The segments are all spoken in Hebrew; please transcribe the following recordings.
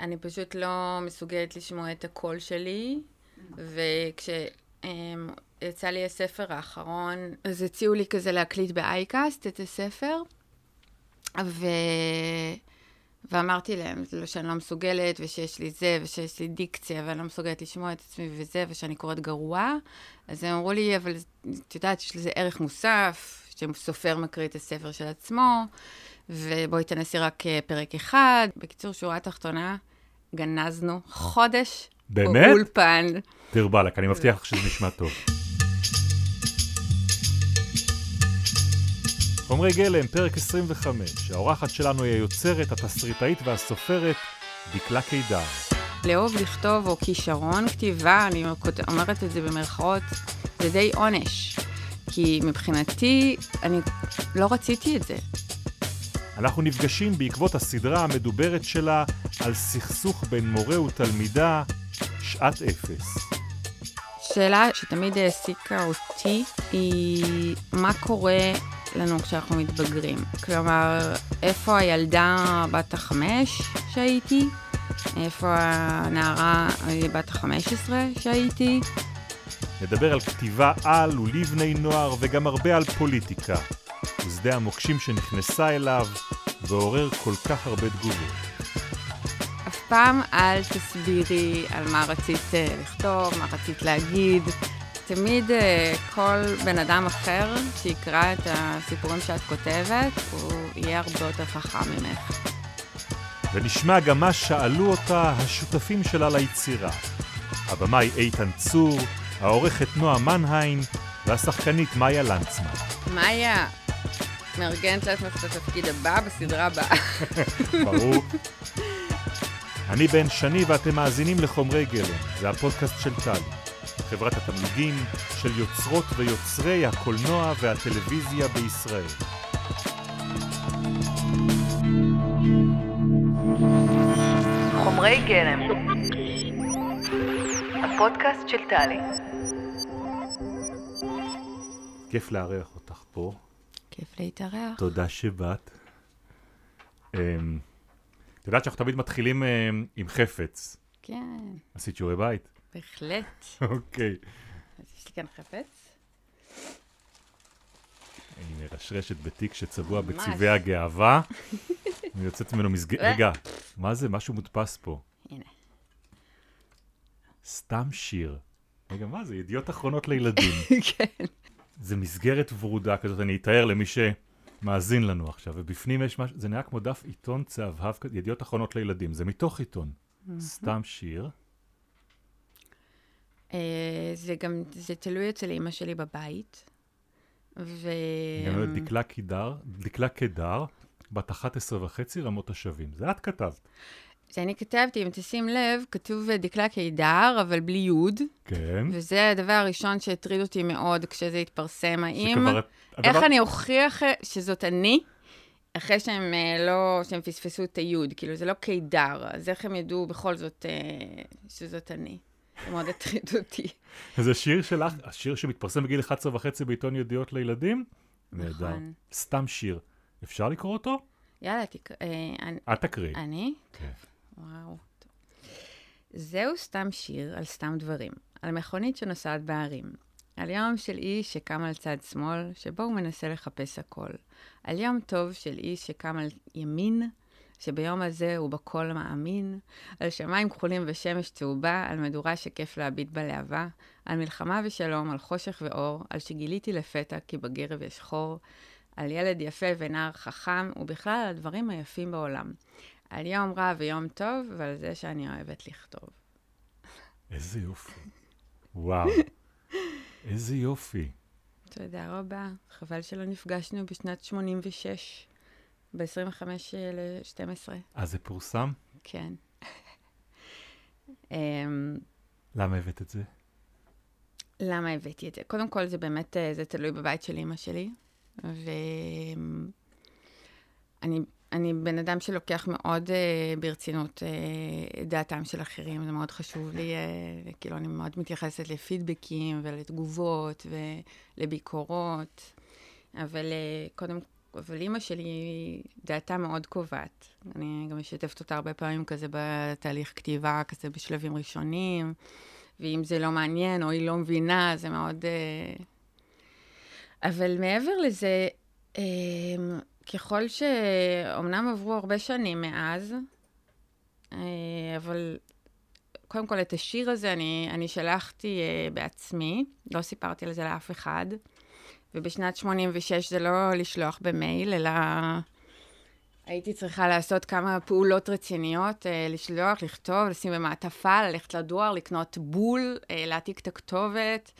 אני פשוט לא מסוגלת לשמוע את הקול שלי, וכשיצא לי הספר האחרון, אז הציעו לי כזה להקליט באייקאסט את הספר, ו... ואמרתי להם שאני לא מסוגלת, ושיש לי זה, ושיש לי דיקציה, ואני לא מסוגלת לשמוע את עצמי וזה, ושאני קוראת גרוע. אז הם אמרו לי, אבל את יודעת, יש לזה ערך מוסף, שסופר מקריא את הספר של עצמו, ובואי תנסי רק פרק אחד. בקיצור, שורה תחתונה, גנזנו חודש באמת? באולפן. דיר באלק, אני מבטיח לך שזה נשמע טוב. חומרי גלם, פרק 25. האורחת שלנו היא היוצרת, התסריטאית והסופרת, דקלה קידר. לאהוב לכתוב או כישרון כתיבה, אני אומרת את זה במרכאות, זה די עונש. כי מבחינתי, אני לא רציתי את זה. אנחנו נפגשים בעקבות הסדרה המדוברת שלה על סכסוך בין מורה ותלמידה, שעת אפס. שאלה שתמיד העסיקה אותי היא מה קורה לנו כשאנחנו מתבגרים. כלומר, איפה הילדה בת החמש שהייתי? איפה הנערה בת החמש עשרה שהייתי? נדבר על כתיבה על ולבני נוער וגם הרבה על פוליטיקה. ושדה המוקשים שנכנסה אליו ועורר כל כך הרבה תגובות. אף פעם אל תסבירי על מה רצית לכתוב, מה רצית להגיד. תמיד כל בן אדם אחר שיקרא את הסיפורים שאת כותבת, הוא יהיה הרבה יותר חכם ממך. ונשמע גם מה שאלו אותה השותפים שלה ליצירה. הבמאי איתן צור, העורכת נועה מנהיים והשחקנית מאיה לנצמן. מאיה, מארגנת לעצמך את התפקיד הבא בסדרה הבאה. ברור. אני בן שני ואתם מאזינים לחומרי גלם, זה הפודקאסט של טלי. חברת התמלוגים של יוצרות ויוצרי הקולנוע והטלוויזיה בישראל. חומרי גלם הפודקאסט של טלי כיף לארח אותך פה. כיף להתארח. תודה שבאת. את יודעת שאנחנו תמיד מתחילים עם חפץ. כן. עשית שיעורי בית? בהחלט. אוקיי. אז יש לי כאן חפץ. אני מרשרשת בתיק שצבוע בצבעי הגאווה. אני יוצאת ממנו מסגרת... רגע, מה זה? משהו מודפס פה. הנה. סתם שיר. רגע, מה זה? ידיעות אחרונות לילדים. כן. זה מסגרת ורודה כזאת, אני אתאר למי שמאזין לנו עכשיו, ובפנים יש משהו, זה נראה כמו דף עיתון צהבהב, ידיעות אחרונות לילדים, זה מתוך עיתון. סתם שיר. זה גם, זה תלוי אצל אימא שלי בבית. ו... גם דקלה קידר, דקלה קידר, בת 11 וחצי, רמות השבים. זה את כתבת. זה אני כתבתי, אם תשים לב, כתוב דקלה קידר, אבל בלי יוד. כן. וזה הדבר הראשון שהטריד אותי מאוד כשזה התפרסם. האם... שכבר... איך אני אוכיח שזאת אני, אחרי שהם לא... שהם פספסו את היוד? כאילו, זה לא קידר, אז איך הם ידעו בכל זאת שזאת אני? זה מאוד הטריד אותי. זה שיר שלך, השיר שמתפרסם בגיל 11 וחצי בעיתון ידיעות לילדים? נכון. נהדר. סתם שיר. אפשר לקרוא אותו? יאללה, תקרא... את תקריאי. אני? כן. וואו. זהו סתם שיר על סתם דברים, על מכונית שנוסעת בהרים, על יום של איש שקם על צד שמאל, שבו הוא מנסה לחפש הכל, על יום טוב של איש שקם על ימין, שביום הזה הוא בכל מאמין, על שמיים כחולים ושמש צהובה, על מדורה שכיף להביט בלהבה, על מלחמה ושלום, על חושך ואור, על שגיליתי לפתע כי בגרב יש חור, על ילד יפה ונער חכם, ובכלל על הדברים היפים בעולם. על יום רע ויום טוב, ועל זה שאני אוהבת לכתוב. איזה יופי. וואו. איזה יופי. תודה רבה. חבל שלא נפגשנו בשנת 86, ב-25 ל-12. אז זה פורסם? כן. למה הבאת את זה? למה הבאתי את זה? קודם כל, זה באמת, זה תלוי בבית של אימא שלי. ואני אני בן אדם שלוקח מאוד uh, ברצינות uh, דעתם של אחרים, זה מאוד חשוב לי, uh, כאילו אני מאוד מתייחסת לפידבקים ולתגובות ולביקורות, אבל uh, קודם, אבל אימא שלי, דעתה מאוד קובעת. אני גם משתפת אותה הרבה פעמים כזה בתהליך כתיבה, כזה בשלבים ראשונים, ואם זה לא מעניין או היא לא מבינה, זה מאוד... אה, אבל מעבר לזה, אה, ככל שאומנם עברו הרבה שנים מאז, אה, אבל קודם כל את השיר הזה אני, אני שלחתי בעצמי, לא סיפרתי על זה לאף אחד. ובשנת 86 זה לא לשלוח במייל, אלא הייתי צריכה לעשות כמה פעולות רציניות, אה, לשלוח, לכתוב, לשים במעטפה, ללכת לדואר, לקנות בול, אה, להעתיק את הכתובת.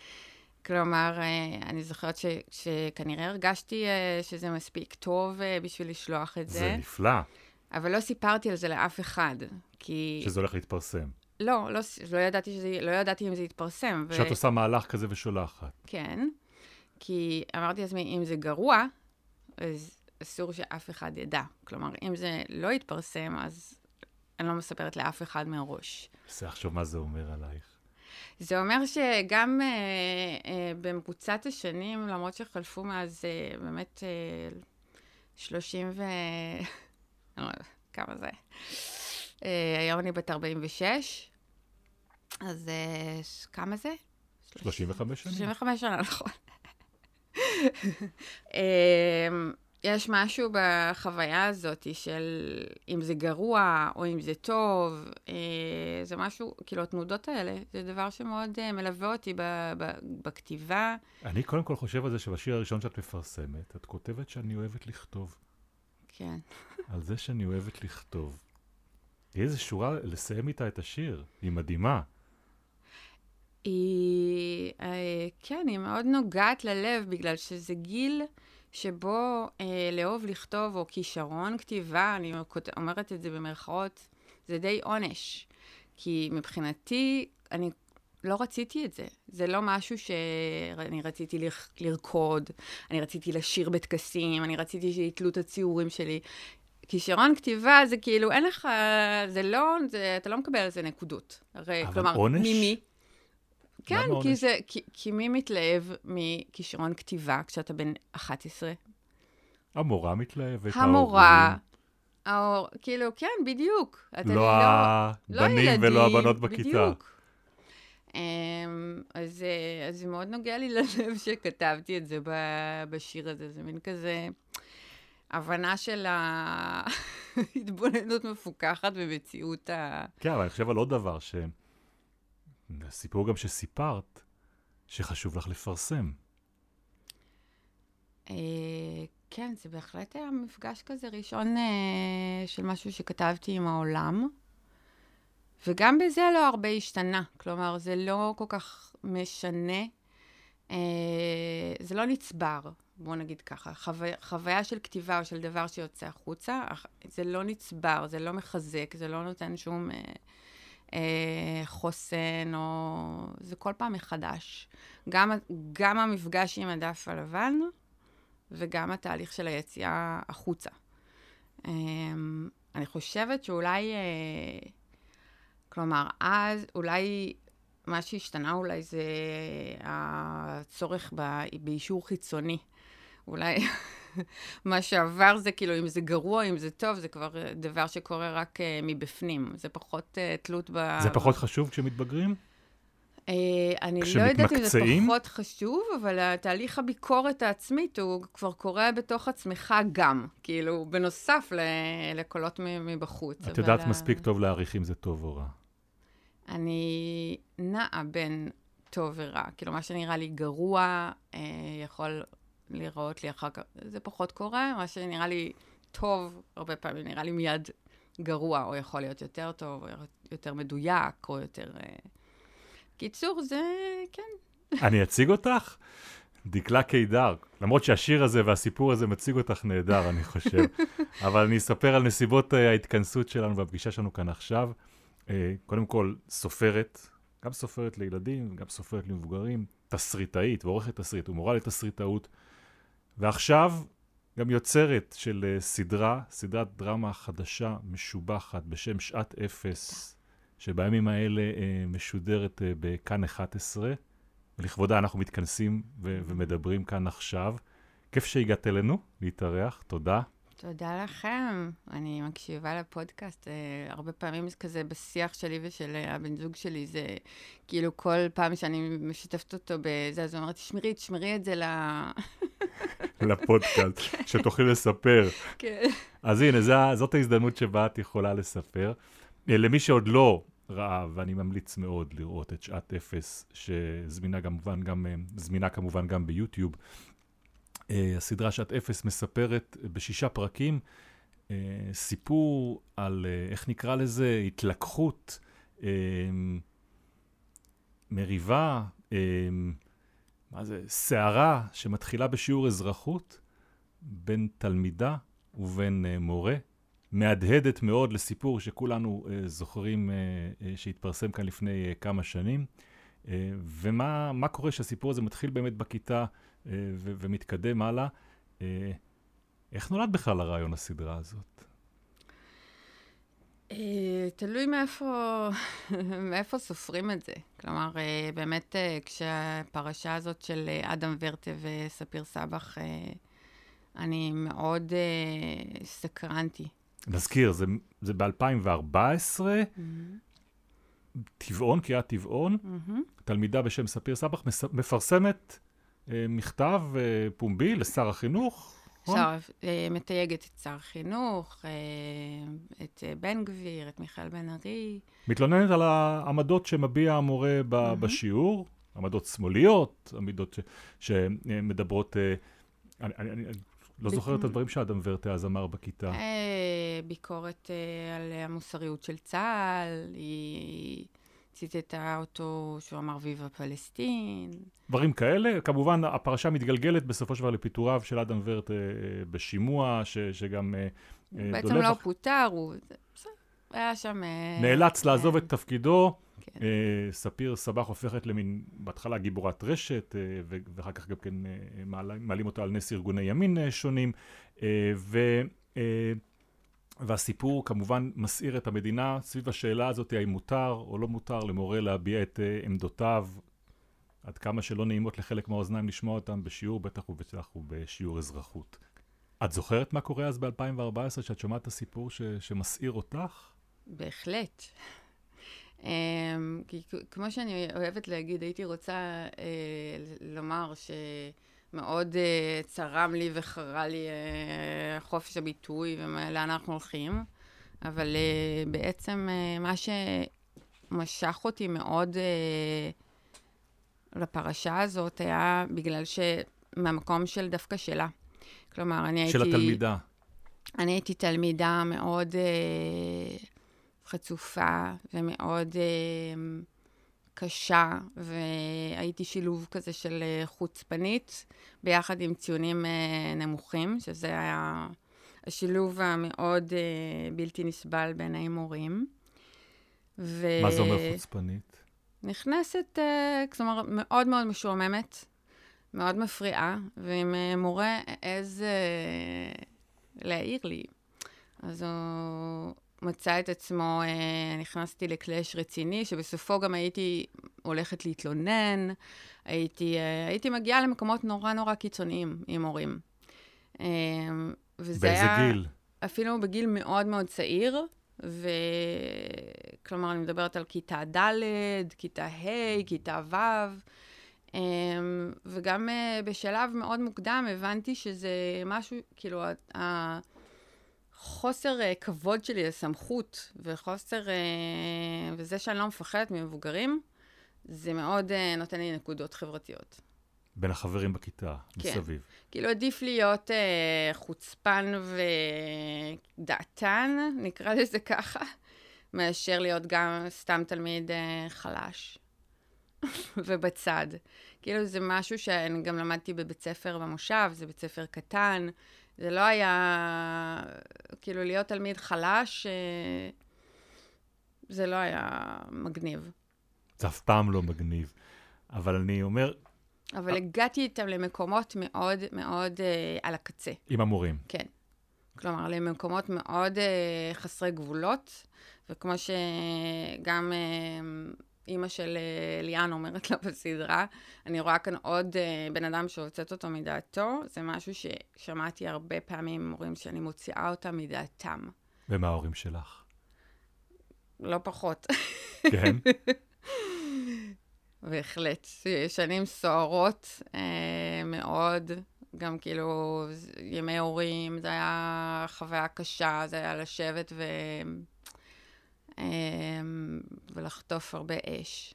כלומר, אה, אני זוכרת ש, שכנראה הרגשתי אה, שזה מספיק טוב אה, בשביל לשלוח את זה. זה נפלא. אבל לא סיפרתי על זה לאף אחד, כי... שזה הולך להתפרסם. לא, לא, לא ידעתי, שזה, לא ידעתי אם זה יתפרסם. שאת ו... עושה מהלך כזה ושולחת. כן. כי אמרתי לעצמי, אם זה גרוע, אז אסור שאף אחד ידע. כלומר, אם זה לא יתפרסם, אז אני לא מספרת לאף אחד מראש. זה עכשיו מה זה אומר עלייך. זה אומר שגם אה, אה, במרוצת השנים, למרות שחלפו מאז אה, באמת אה, 30 ו... לא כמה זה? אה, היום אני בת 46, אז אה, כמה זה? 35 שנים. 35 שנה, נכון. יש משהו בחוויה הזאת של אם זה גרוע או אם זה טוב, אה, זה משהו, כאילו התנודות האלה, זה דבר שמאוד אה, מלווה אותי בכתיבה. אני קודם כל חושב על זה שבשיר הראשון שאת מפרסמת, את כותבת שאני אוהבת לכתוב. כן. על זה שאני אוהבת לכתוב. איזה שורה לסיים איתה את השיר, היא מדהימה. היא, אה, כן, היא מאוד נוגעת ללב, בגלל שזה גיל שבו אה, לאהוב לכתוב, או כישרון כתיבה, אני אומרת את זה במרכאות, זה די עונש. כי מבחינתי, אני לא רציתי את זה. זה לא משהו שאני רציתי לרקוד, אני רציתי לשיר בטקסים, אני רציתי שיתלו את הציורים שלי. כישרון כתיבה זה כאילו, אין לך, זה לא, זה, אתה לא מקבל על זה נקודות. הרי, אבל כלומר, עונש? ממי? כן, כי, זה, כי, כי מי מתלהב מכישרון כתיבה כשאתה בן 11? המורה מתלהבת, המורה, ההור, כאילו, כן, בדיוק. לא, לא הבנים לא ולא הבנות בכיתה. בדיוק. אז, אה, אז זה מאוד נוגע לי ללב שכתבתי את זה בשיר הזה, זה מין כזה הבנה של ההתבוננות מפוקחת במציאות ה... כן, אבל אני חושב על עוד דבר, ש... הסיפור גם שסיפרת, שחשוב לך לפרסם. אה, כן, זה בהחלט היה מפגש כזה ראשון אה, של משהו שכתבתי עם העולם. וגם בזה לא הרבה השתנה. כלומר, זה לא כל כך משנה. אה, זה לא נצבר, בואו נגיד ככה. חו... חוויה של כתיבה או של דבר שיוצא החוצה, זה לא נצבר, זה לא מחזק, זה לא נותן שום... אה, חוסן, או... זה כל פעם מחדש. גם, גם המפגש עם הדף הלבן, וגם התהליך של היציאה החוצה. אה, אני חושבת שאולי, אה, כלומר, אז אולי מה שהשתנה אולי זה הצורך באישור חיצוני. אולי מה שעבר זה כאילו, אם זה גרוע, אם זה טוב, זה כבר אה, דבר שקורה רק uh, מבפנים. זה פחות uh, תלות ב... זה פחות חשוב כשמתבגרים? Uh, אני לא יודעת אם זה פחות חשוב, אבל התהליך הביקורת העצמית הוא כבר קורה בתוך עצמך גם, כאילו, בנוסף ל- לקולות מבחוץ. את יודעת מספיק טוב להעריך אם זה טוב או רע. אני נעה בין טוב ורע. כאילו, מה שנראה לי גרוע אה, יכול להיראות לי אחר כך. זה פחות קורה, מה שנראה לי טוב, הרבה פעמים נראה לי מיד גרוע, או יכול להיות יותר טוב, או יותר מדויק, או יותר... Uh... קיצור, זה... כן. אני אציג אותך? דקלה קידר, למרות שהשיר הזה והסיפור הזה מציג אותך נהדר, אני חושב. אבל אני אספר על נסיבות uh, ההתכנסות שלנו והפגישה שלנו כאן עכשיו. Uh, קודם כל, סופרת, גם סופרת לילדים, גם סופרת למבוגרים, תסריטאית ועורכת תסריט ומורה לתסריטאות. ועכשיו גם יוצרת של uh, סדרה, סדרת דרמה חדשה, משובחת, בשם שעת אפס, שבימים האלה uh, משודרת uh, בכאן 11, ולכבודה אנחנו מתכנסים ו- ומדברים כאן עכשיו, כיף שהגעת אלינו להתארח, תודה. תודה לכם. אני מקשיבה לפודקאסט. אה, הרבה פעמים זה כזה בשיח שלי ושל אה, הבן זוג שלי, זה כאילו כל פעם שאני משתפת אותו בזה, אז הוא אומר, תשמרי, תשמרי את זה ל... לפודקאסט, שתוכלי לספר. כן. אז הנה, זה, זאת ההזדמנות שבה את יכולה לספר. אה, למי שעוד לא ראה, ואני ממליץ מאוד לראות את שעת אפס, שזמינה כמובן גם, זמינה כמובן גם ביוטיוב. Uh, הסדרה שעת אפס מספרת בשישה פרקים סיפור על, איך נקרא לזה, התלקחות, מריבה, מה זה, סערה שמתחילה בשיעור אזרחות בין תלמידה ובין uh, מורה. מהדהדת מאוד לסיפור שכולנו uh, זוכרים uh, uh, שהתפרסם כאן לפני uh, כמה שנים. Uh, ומה קורה שהסיפור הזה מתחיל באמת בכיתה uh, ו- ומתקדם הלאה. Uh, איך נולד בכלל הרעיון הסדרה הזאת? Uh, תלוי מאיפה, מאיפה סופרים את זה. כלומר, uh, באמת, uh, כשהפרשה הזאת של אדם ורטה וספיר סבח, אני מאוד סקרנתי. נזכיר, זה, זה ב-2014, mm-hmm. טבעון, קריאת טבעון, mm-hmm. תלמידה בשם ספיר סבח מפרסמת אה, מכתב אה, פומבי לשר החינוך. נכון? עכשיו, אה, מתייגת את שר החינוך, אה, את אה, בן גביר, את מיכאל בן ארי. מתלוננת על העמדות שמביע המורה ב- mm-hmm. בשיעור, עמדות שמאליות, עמדות ש- שמדברות... אני, אני, אני לא זוכר את הדברים שאדם ורטה אז אמר בכיתה. ביקורת על המוסריות של צה"ל, היא ציטטה אותו שהוא אמר ויבה פלסטין. דברים כאלה. כמובן, הפרשה מתגלגלת בסופו של דבר לפיטוריו של אדם ורטה בשימוע, ש, שגם דולב... בעצם לא פוטר, הוא... היה שם... נאלץ לעזוב את תפקידו. כן. אה, ספיר סבח הופכת למין, בהתחלה גיבורת רשת, אה, ואחר כך גם כן אה, מעלים אותה על נס ארגוני ימין שונים, ו... והסיפור כמובן מסעיר את המדינה סביב השאלה הזאת, האם מותר או לא מותר למורה להביע את עמדותיו, עד כמה שלא נעימות לחלק מהאוזניים לשמוע אותם בשיעור, בטח ובטח ובשיעור אזרחות. את זוכרת מה קורה אז ב-2014, שאת שומעת את הסיפור ש- שמסעיר אותך? בהחלט. Um, כי כמו שאני אוהבת להגיד, הייתי רוצה uh, לומר שמאוד uh, צרם לי וחרה לי uh, חופש הביטוי ולאן אנחנו הולכים, אבל uh, בעצם uh, מה שמשך אותי מאוד uh, לפרשה הזאת היה בגלל שמהמקום של דווקא שלה. כלומר, אני של הייתי... של התלמידה. אני הייתי תלמידה מאוד... Uh, חצופה ומאוד אה, קשה, והייתי שילוב כזה של אה, חוצפנית, ביחד עם ציונים אה, נמוכים, שזה היה השילוב המאוד אה, בלתי נסבל בעיני מורים. ו... מה זה אומר חוצפנית? נכנסת, כלומר, מאוד מאוד משועממת, מאוד מפריעה, אה, מורה העז אה, להעיר לי. אז הוא מצא את עצמו, אה, נכנסתי לקלאש רציני, שבסופו גם הייתי הולכת להתלונן, הייתי, אה, הייתי מגיעה למקומות נורא נורא קיצוניים עם הורים. אה, וזה באיזה היה... גיל? אפילו בגיל מאוד מאוד צעיר, וכלומר, אני מדברת על כיתה ד', כיתה ה', כיתה ו', אה, וגם אה, בשלב מאוד מוקדם הבנתי שזה משהו, כאילו, ה... חוסר uh, כבוד שלי לסמכות, וחוסר, uh, וזה שאני לא מפחדת ממבוגרים, זה מאוד uh, נותן לי נקודות חברתיות. בין החברים בכיתה, כן. מסביב. כאילו עדיף להיות uh, חוצפן ודעתן, נקרא לזה ככה, מאשר להיות גם סתם תלמיד uh, חלש ובצד. כאילו זה משהו שאני גם למדתי בבית ספר במושב, זה בית ספר קטן, זה לא היה, כאילו, להיות תלמיד חלש, אה, זה לא היה מגניב. זה אף פעם לא מגניב. אבל אני אומר... אבל אה... הגעתי איתם למקומות מאוד מאוד אה, על הקצה. עם המורים. כן. כלומר, למקומות מאוד אה, חסרי גבולות, וכמו שגם אה, אימא של אה, ליאן אומרת לה בסדרה. אני רואה כאן עוד אה, בן אדם שהוצאת אותו מדעתו. זה משהו ששמעתי הרבה פעמים עם הורים שאני מוציאה אותם מדעתם. ומה ההורים שלך? לא פחות. כן? בהחלט. שנים סוערות אה, מאוד. גם כאילו, ימי הורים, זה היה חוויה קשה, זה היה לשבת ו... אמ, ולחטוף הרבה אש.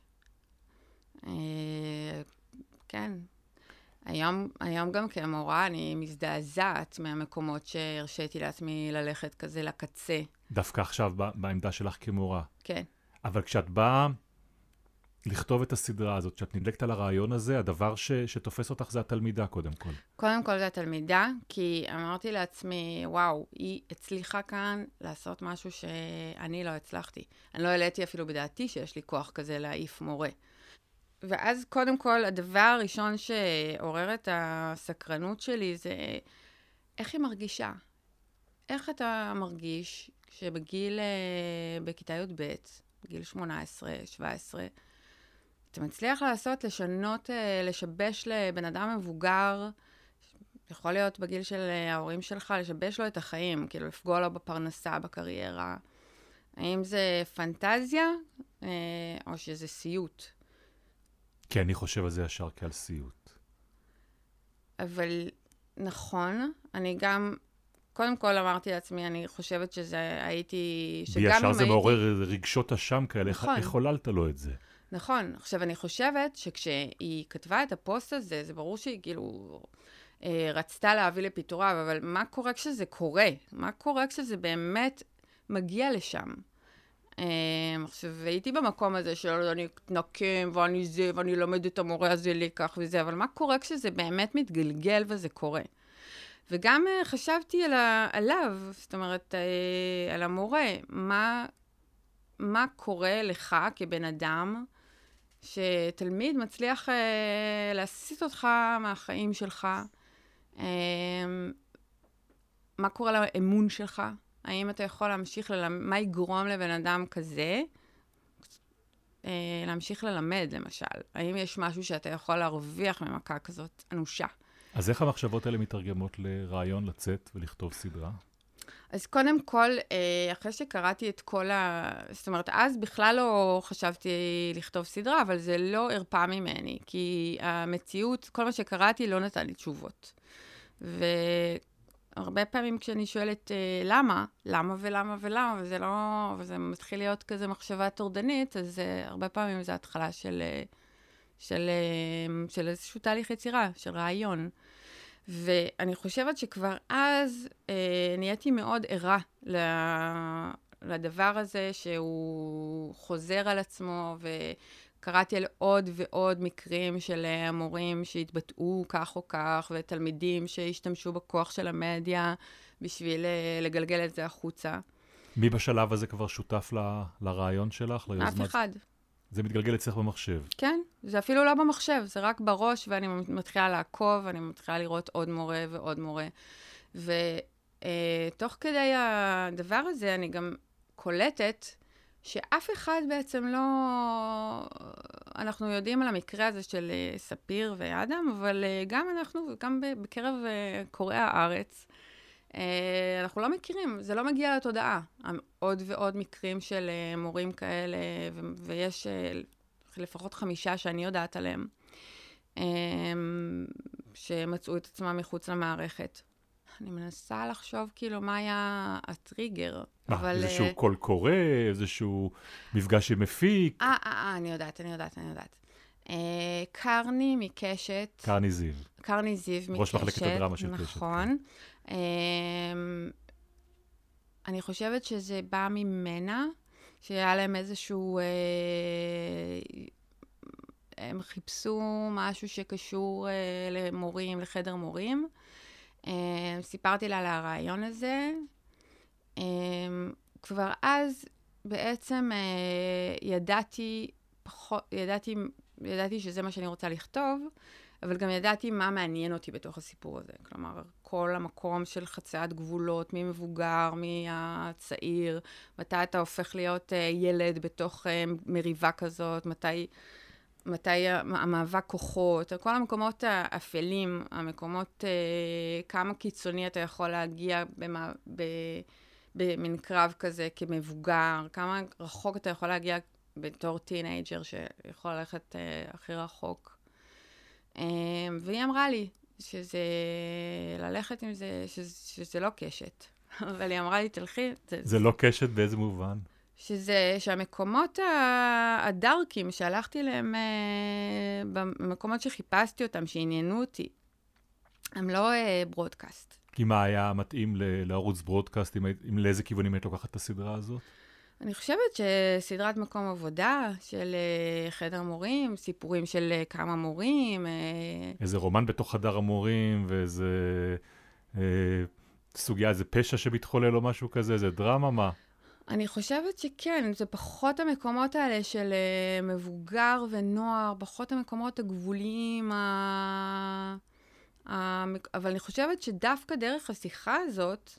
אה, כן. היום, היום גם כמורה אני מזדעזעת מהמקומות שהרשיתי לעצמי ללכת כזה לקצה. דווקא עכשיו בעמדה שלך כמורה. כן. אבל כשאת באה לכתוב את הסדרה הזאת, כשאת נדלקת על הרעיון הזה, הדבר ש, שתופס אותך זה התלמידה קודם כל. קודם כל זה התלמידה, כי אמרתי לעצמי, וואו, היא הצליחה כאן לעשות משהו שאני לא הצלחתי. אני לא העליתי אפילו בדעתי שיש לי כוח כזה להעיף מורה. ואז קודם כל, הדבר הראשון שעורר את הסקרנות שלי זה איך היא מרגישה. איך אתה מרגיש כשבגיל, אה, בכיתה י"ב, בגיל 18, 17, אתה מצליח לעשות, לשנות, אה, לשבש לבן אדם מבוגר, יכול להיות בגיל של אה, ההורים שלך, לשבש לו את החיים, כאילו לפגוע לו בפרנסה, בקריירה. האם זה פנטזיה אה, או שזה סיוט? כי אני חושב על זה ישר כעל סיוט. אבל נכון, אני גם, קודם כל אמרתי לעצמי, אני חושבת שזה הייתי, שגם אם הייתי... בישר זה מעורר רגשות אשם כאלה, נכון. איך חוללת לו את זה? נכון. עכשיו, אני חושבת שכשהיא כתבה את הפוסט הזה, זה ברור שהיא כאילו אה, רצתה להביא לפיטוריו, אבל מה קורה כשזה קורה? מה קורה כשזה באמת מגיע לשם? אה, עכשיו, הייתי במקום הזה של אני אתנקם ואני זה, ואני לומד את המורה הזה לקח וזה, אבל מה קורה כשזה באמת מתגלגל וזה קורה? וגם אה, חשבתי על ה, עליו, זאת אומרת, אה, על המורה, מה, מה קורה לך כבן אדם שתלמיד מצליח אה, להסיט אותך מהחיים שלך, אה, מה קורה לאמון שלך? האם אתה יכול להמשיך ללמד, מה יגרום לבן אדם כזה אה, להמשיך ללמד, למשל? האם יש משהו שאתה יכול להרוויח ממכה כזאת אנושה? אז איך המחשבות האלה מתרגמות לרעיון לצאת ולכתוב סדרה? אז קודם כל, אה, אחרי שקראתי את כל ה... זאת אומרת, אז בכלל לא חשבתי לכתוב סדרה, אבל זה לא הרפא ממני, כי המציאות, כל מה שקראתי לא נתן לי תשובות. והרבה פעמים כשאני שואלת אה, למה, למה ולמה ולמה, וזה לא... וזה מתחיל להיות כזה מחשבה טורדנית, אז uh, הרבה פעמים זה התחלה של, של, של, של איזשהו תהליך יצירה, של רעיון. ואני חושבת שכבר אז אה, נהייתי מאוד ערה לדבר הזה שהוא חוזר על עצמו, וקראתי על עוד ועוד מקרים של המורים שהתבטאו כך או כך, ותלמידים שהשתמשו בכוח של המדיה בשביל אה, לגלגל את זה החוצה. מי בשלב הזה כבר שותף ל, לרעיון שלך? ליוזמת? אף אחד. זה מתגלגל אצלך במחשב. כן, זה אפילו לא במחשב, זה רק בראש, ואני מתחילה לעקוב, אני מתחילה לראות עוד מורה ועוד מורה. ותוך uh, כדי הדבר הזה, אני גם קולטת שאף אחד בעצם לא... אנחנו יודעים על המקרה הזה של ספיר ואדם, אבל גם אנחנו, גם בקרב uh, קוראי הארץ, אנחנו לא מכירים, זה לא מגיע לתודעה. עוד ועוד מקרים של uh, מורים כאלה, ויש uh, לפחות חמישה שאני יודעת עליהם, שמצאו את עצמם מחוץ למערכת. אני מנסה לחשוב כאילו מה היה הטריגר, מה, אבל... איזשהו קול קורא, איזשהו מפגש עם מפיק? אה, אה, אה, אני יודעת, אני יודעת, אני יודעת. Uh, קרני מקשת. קרני זיו. קרני זיו מקשת. ראש מחלקת הדרמה של קשת. נכון. אמ, אני חושבת שזה בא ממנה, שהיה להם איזשהו... אה, הם חיפשו משהו שקשור אה, למורים, לחדר מורים. אה, סיפרתי לה על הרעיון הזה. כבר אז בעצם ידעתי, פחות, ידעתי, ידעתי שזה מה שאני רוצה לכתוב, אבל גם ידעתי מה מעניין אותי בתוך הסיפור הזה. כלומר, כל המקום של חציית גבולות, מי מבוגר, מי הצעיר, מתי אתה הופך להיות uh, ילד בתוך uh, מריבה כזאת, מתי, מתי המאבק כוחות, כל המקומות האפלים, המקומות, uh, כמה קיצוני אתה יכול להגיע במה, ב, במין קרב כזה כמבוגר, כמה רחוק אתה יכול להגיע בתור teenager שיכול ללכת uh, הכי רחוק. Um, והיא אמרה לי שזה, ללכת עם זה, שזה, שזה לא קשת. אבל היא אמרה לי, תלכי. זה, זה לא קשת באיזה מובן? שזה, שהמקומות הדארקים שהלכתי אליהם, uh, במקומות שחיפשתי אותם, שעניינו אותי, הם לא broadcast. כי מה היה מתאים לערוץ broadcast, אם, אם לאיזה כיוונים היית לוקחת את הסדרה הזאת? אני חושבת שסדרת מקום עבודה של uh, חדר מורים, סיפורים של uh, כמה מורים. Uh... איזה רומן בתוך חדר המורים, ואיזה uh, סוגיה, איזה פשע שמתחולל או משהו כזה, איזה דרמה, מה? אני חושבת שכן, זה פחות המקומות האלה של מבוגר ונוער, פחות המקומות הגבוליים, ה... אבל אני חושבת שדווקא דרך השיחה הזאת,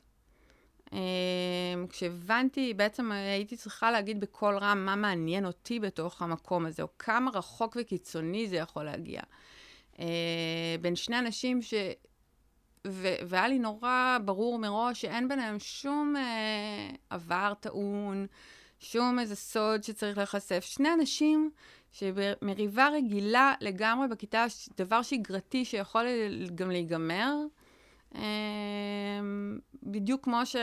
כשהבנתי, בעצם הייתי צריכה להגיד בקול רם מה מעניין אותי בתוך המקום הזה, או כמה רחוק וקיצוני זה יכול להגיע. אה, בין שני אנשים ש... ו- והיה לי נורא ברור מראש שאין ביניהם שום אה, עבר טעון, שום איזה סוד שצריך להיחשף. שני אנשים שבמריבה רגילה לגמרי בכיתה, דבר שגרתי שיכול גם להיגמר, אמ, בדיוק כמו ש...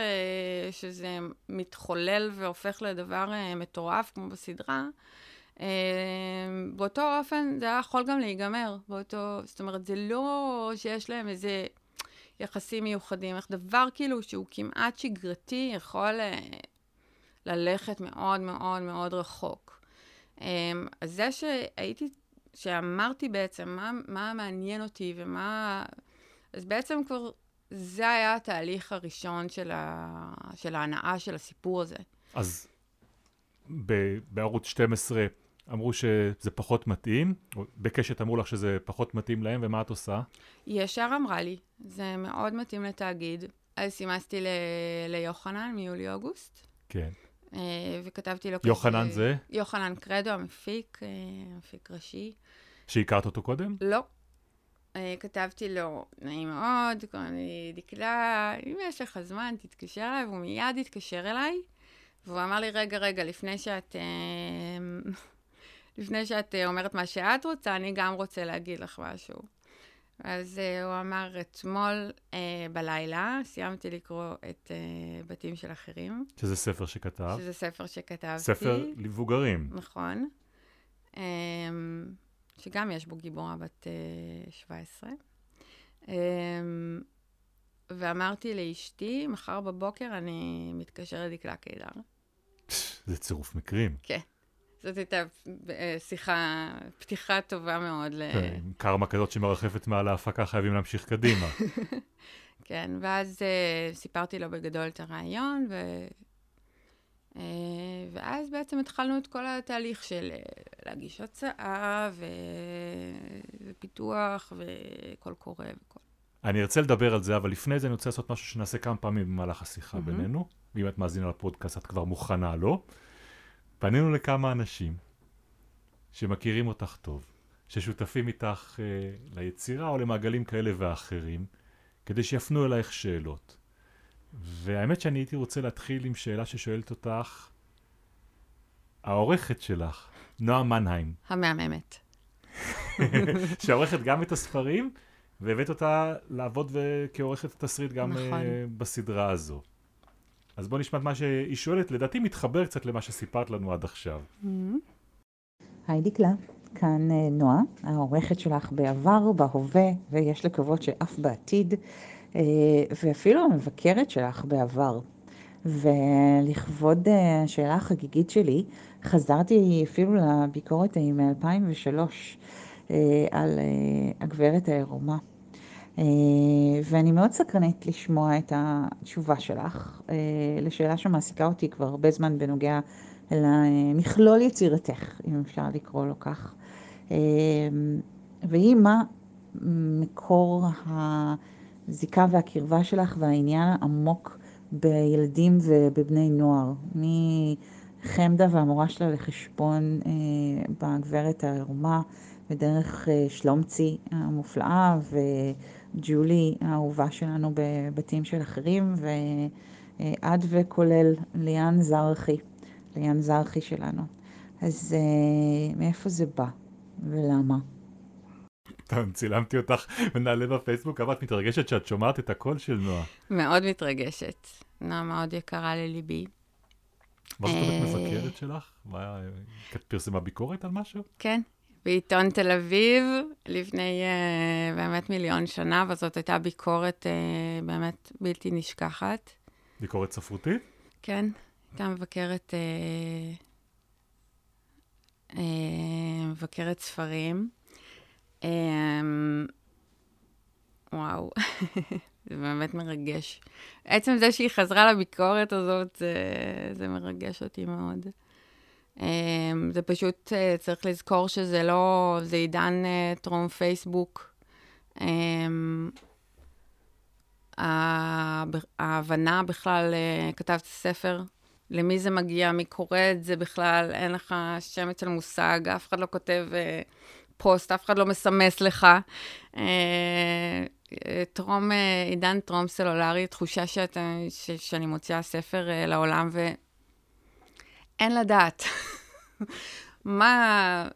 שזה מתחולל והופך לדבר uh, מטורף, כמו בסדרה, uh, באותו אופן זה היה יכול גם להיגמר. באותו... זאת אומרת, זה לא שיש להם איזה יחסים מיוחדים, איך דבר כאילו שהוא כמעט שגרתי יכול uh, ללכת מאוד מאוד מאוד רחוק. Um, אז זה שהייתי, שאמרתי בעצם מה, מה מעניין אותי ומה... אז בעצם כבר זה היה התהליך הראשון של, ה... של ההנאה של הסיפור הזה. אז ב... בערוץ 12 אמרו שזה פחות מתאים, בקשת אמרו לך שזה פחות מתאים להם, ומה את עושה? היא ישר אמרה לי, זה מאוד מתאים לתאגיד. אז סימסתי ל... ליוחנן מיולי-אוגוסט. כן. אה, וכתבתי לו... יוחנן כזה... זה? יוחנן קרדו, המפיק, אה, המפיק ראשי. שהכרת אותו קודם? לא. אה, כתבתי לו, נעים מאוד, קוראים לי דקלה, אם יש לך זמן, תתקשר אליי, והוא מיד התקשר אליי, והוא אמר לי, רגע, רגע, לפני שאת, אה, לפני שאת אה, אומרת מה שאת רוצה, אני גם רוצה להגיד לך משהו. אז uh, הוא אמר, אתמול uh, בלילה סיימתי לקרוא את uh, בתים של אחרים. שזה ספר שכתב. שזה ספר שכתבתי. ספר למבוגרים. נכון. Um, שגם יש בו גיבורה בת uh, 17. Um, ואמרתי לאשתי, מחר בבוקר אני מתקשרת לדקלה קידר. זה צירוף מקרים. כן. זאת הייתה אה, שיחה, פתיחה טובה מאוד. ל... כן, קרמה כזאת שמרחפת מעל ההפקה, חייבים להמשיך קדימה. כן, ואז uh, סיפרתי לו בגדול את הרעיון. אה, ואז בעצם התחלנו את כל התהליך של אה, להגיש הצעה ו... ופיתוח וקול קורא וכל. אני ארצה לדבר על זה, אבל לפני זה אני רוצה לעשות משהו שנעשה כמה פעמים במהלך השיחה mm-hmm. בינינו. ואם את מאזינה לפודקאסט, את כבר מוכנה, לא? פנינו לכמה אנשים שמכירים אותך טוב, ששותפים איתך אה, ליצירה או למעגלים כאלה ואחרים, כדי שיפנו אלייך שאלות. והאמת שאני הייתי רוצה להתחיל עם שאלה ששואלת אותך, העורכת שלך, נועה מנהיים. המהממת. שעורכת גם את הספרים, והבאת אותה לעבוד כעורכת תסריט גם נכון. uh, בסדרה הזו. אז בוא נשמע את מה שהיא שואלת, לדעתי מתחבר קצת למה שסיפרת לנו עד עכשיו. Mm-hmm. היי דקלה, כאן אה, נועה, העורכת שלך בעבר, בהווה, ויש לקוות שאף בעתיד. אה, ואפילו המבקרת שלך בעבר. ולכבוד אה, השאלה החגיגית שלי, חזרתי אפילו לביקורת ההיא מ-2003 אה, על הגברת העירומה. ואני מאוד סקרנית לשמוע את התשובה שלך לשאלה שמעסיקה אותי כבר הרבה זמן בנוגע למכלול יצירתך, אם אפשר לקרוא לו כך. והיא מה מקור הזיקה והקרבה שלך והעניין העמוק בילדים ובבני נוער. מחמדה והמורה שלה לחשבון אה, בגברת הערומה, ודרך אה, שלומצי המופלאה, וג'ולי האהובה שלנו בבתים של אחרים, ועד וכולל ליאן זרחי, ליאן זרחי שלנו. אז אה, מאיפה זה בא ולמה? טוב, צילמתי אותך ונעלה בפייסבוק, אבל את מתרגשת שאת שומעת את הקול של נועה. מאוד מתרגשת. נועה מאוד יקרה לליבי. מה זאת אומרת מבקרת שלך? מה, את פרסמה ביקורת על משהו? כן, בעיתון תל אביב לפני uh, באמת מיליון שנה, וזאת הייתה ביקורת uh, באמת בלתי נשכחת. ביקורת ספרותית? כן, הייתה מבקרת, uh, uh, מבקרת ספרים. Um, וואו, זה באמת מרגש. עצם זה שהיא חזרה לביקורת הזאת, זה, זה מרגש אותי מאוד. Um, זה פשוט, uh, צריך לזכור שזה לא, זה עידן uh, טרום פייסבוק. Um, ההבנה בכלל, uh, כתבת ספר, למי זה מגיע, מי קורא את זה בכלל, אין לך שמץ של מושג, אף אחד לא כותב uh, פוסט, אף אחד לא מסמס לך. Uh, טרום, עידן טרום סלולרי, תחושה שאת, ש, שאני מוציאה ספר uh, לעולם ואין לדעת. מה,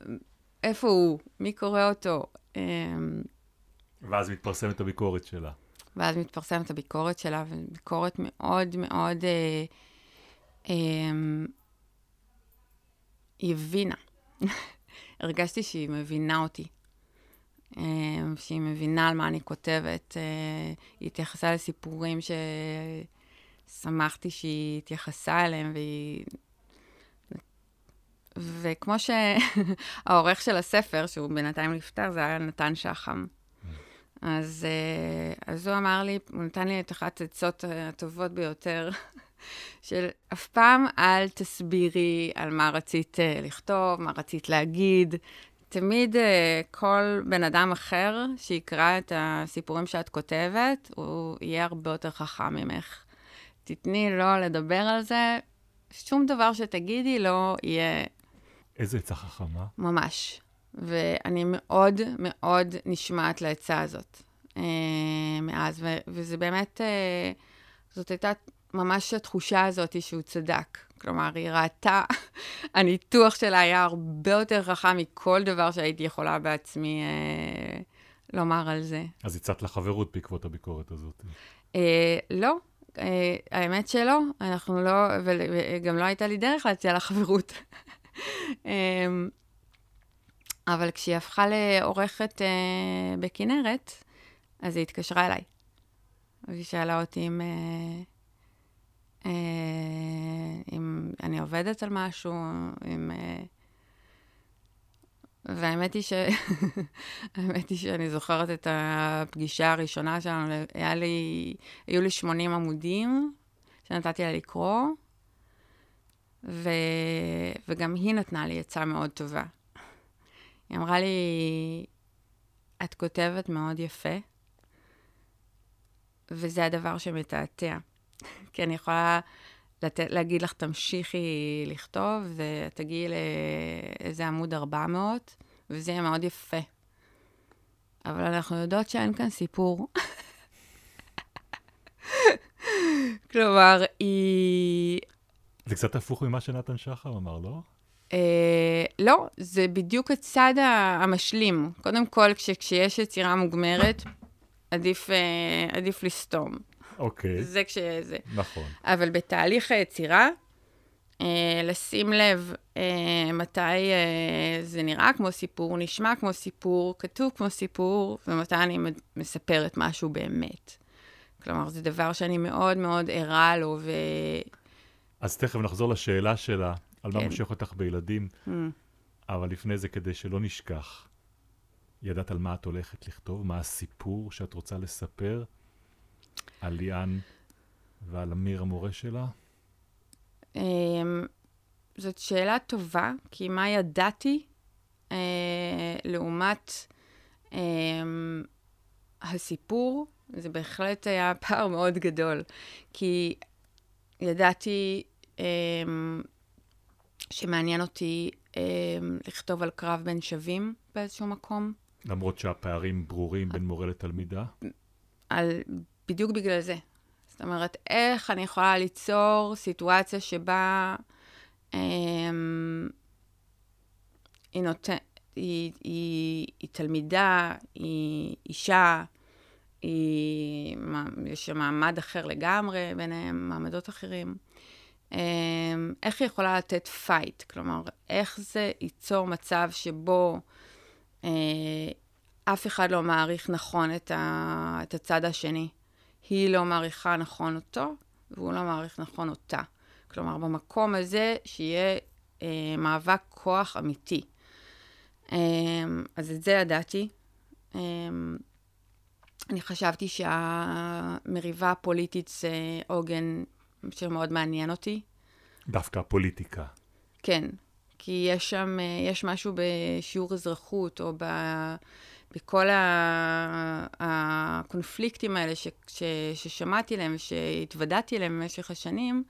איפה הוא, מי קורא אותו. ואז מתפרסמת הביקורת שלה. ואז מתפרסמת הביקורת שלה, וביקורת מאוד מאוד... אה, אה, היא הבינה. הרגשתי שהיא מבינה אותי. אה, שהיא מבינה על מה אני כותבת. אה, היא התייחסה לסיפורים ששמחתי שהיא התייחסה אליהם, והיא וכמו שהעורך של הספר, שהוא בינתיים נפטר, זה היה נתן שחם. אז, אה, אז הוא אמר לי, הוא נתן לי את אחת העצות הטובות ביותר, של אף פעם אל תסבירי על מה רצית אה, לכתוב, מה רצית להגיד. תמיד אה, כל בן אדם אחר שיקרא את הסיפורים שאת כותבת, הוא יהיה הרבה יותר חכם ממך. תתני לו לדבר על זה, שום דבר שתגידי לא יהיה איזה עצה חכמה. ממש. ואני מאוד מאוד נשמעת לעצה הזאת אה, מאז, ו- וזה באמת, אה, זאת הייתה ממש התחושה הזאת שהוא צדק. כלומר, היא ראתה, הניתוח שלה היה הרבה יותר חכם מכל דבר שהייתי יכולה בעצמי אה, לומר על זה. אז הצעת לה חברות בעקבות הביקורת הזאת. אה, לא, אה, האמת שלא, אנחנו לא, וגם לא הייתה לי דרך להציע לה חברות. אמ, אבל כשהיא הפכה לעורכת uh, בכנרת, אז היא התקשרה אליי. והיא שאלה אותי אם, uh, אם אני עובדת על משהו, אם... Uh, והאמת היא, ש... האמת היא שאני זוכרת את הפגישה הראשונה שלנו, היה לי, היו לי 80 עמודים שנתתי לה לקרוא, ו... וגם היא נתנה לי עצה מאוד טובה. היא אמרה לי, את כותבת מאוד יפה, וזה הדבר שמתעתע. כי אני יכולה לת... להגיד לך, תמשיכי לכתוב, ותגיעי לאיזה עמוד 400, וזה יהיה מאוד יפה. אבל אנחנו יודעות שאין כאן סיפור. כלומר, היא... זה קצת הפוך ממה שנתן שחר אמר, לא? אה, לא, זה בדיוק הצד המשלים. קודם כל, כש, כשיש יצירה מוגמרת, עדיף, אה, עדיף לסתום. אוקיי. זה כשזה. נכון. אבל בתהליך היצירה, אה, לשים לב אה, מתי אה, זה נראה כמו סיפור, נשמע כמו סיפור, כתוב כמו סיפור, ומתי אני מספרת משהו באמת. כלומר, זה דבר שאני מאוד מאוד ערה לו, ו... אז תכף נחזור לשאלה שלה, על כן. מה מושך אותך בילדים, Mm. אבל לפני זה, כדי שלא נשכח, ידעת על מה את הולכת לכתוב? מה הסיפור שאת רוצה לספר על ליאן ועל אמיר המורה שלה? אמ, זאת שאלה טובה, כי מה ידעתי אה, לעומת, אמ, הסיפור, זה בהחלט היה פער מאוד גדול, כי ידעתי אמ, שמעניין אותי אמ, לכתוב על קרב בין שווים באיזשהו מקום. למרות שהפערים ברורים בין מורה לתלמידה? על, בדיוק בגלל זה. זאת אומרת, איך אני יכולה ליצור סיטואציה שבה אמ, היא, נות... היא, היא, היא תלמידה, היא אישה, היא, יש שם מעמד אחר לגמרי ביניהם, מעמדות אחרים. אמ, איך היא יכולה לתת פייט? כלומר, איך זה ייצור מצב שבו אה, אף אחד לא מעריך נכון את, ה, את הצד השני. היא לא מעריכה נכון אותו, והוא לא מעריך נכון אותה. כלומר, במקום הזה שיהיה אה, מאבק כוח אמיתי. אה, אז את זה ידעתי. אה, אני חשבתי שהמריבה הפוליטית זה עוגן שמאוד מעניין אותי. דווקא הפוליטיקה. כן, כי יש שם, אה, יש משהו בשיעור אזרחות, או ב... בכל הקונפליקטים האלה ש, ש, ששמעתי עליהם ושהתוודעתי אליהם במשך השנים,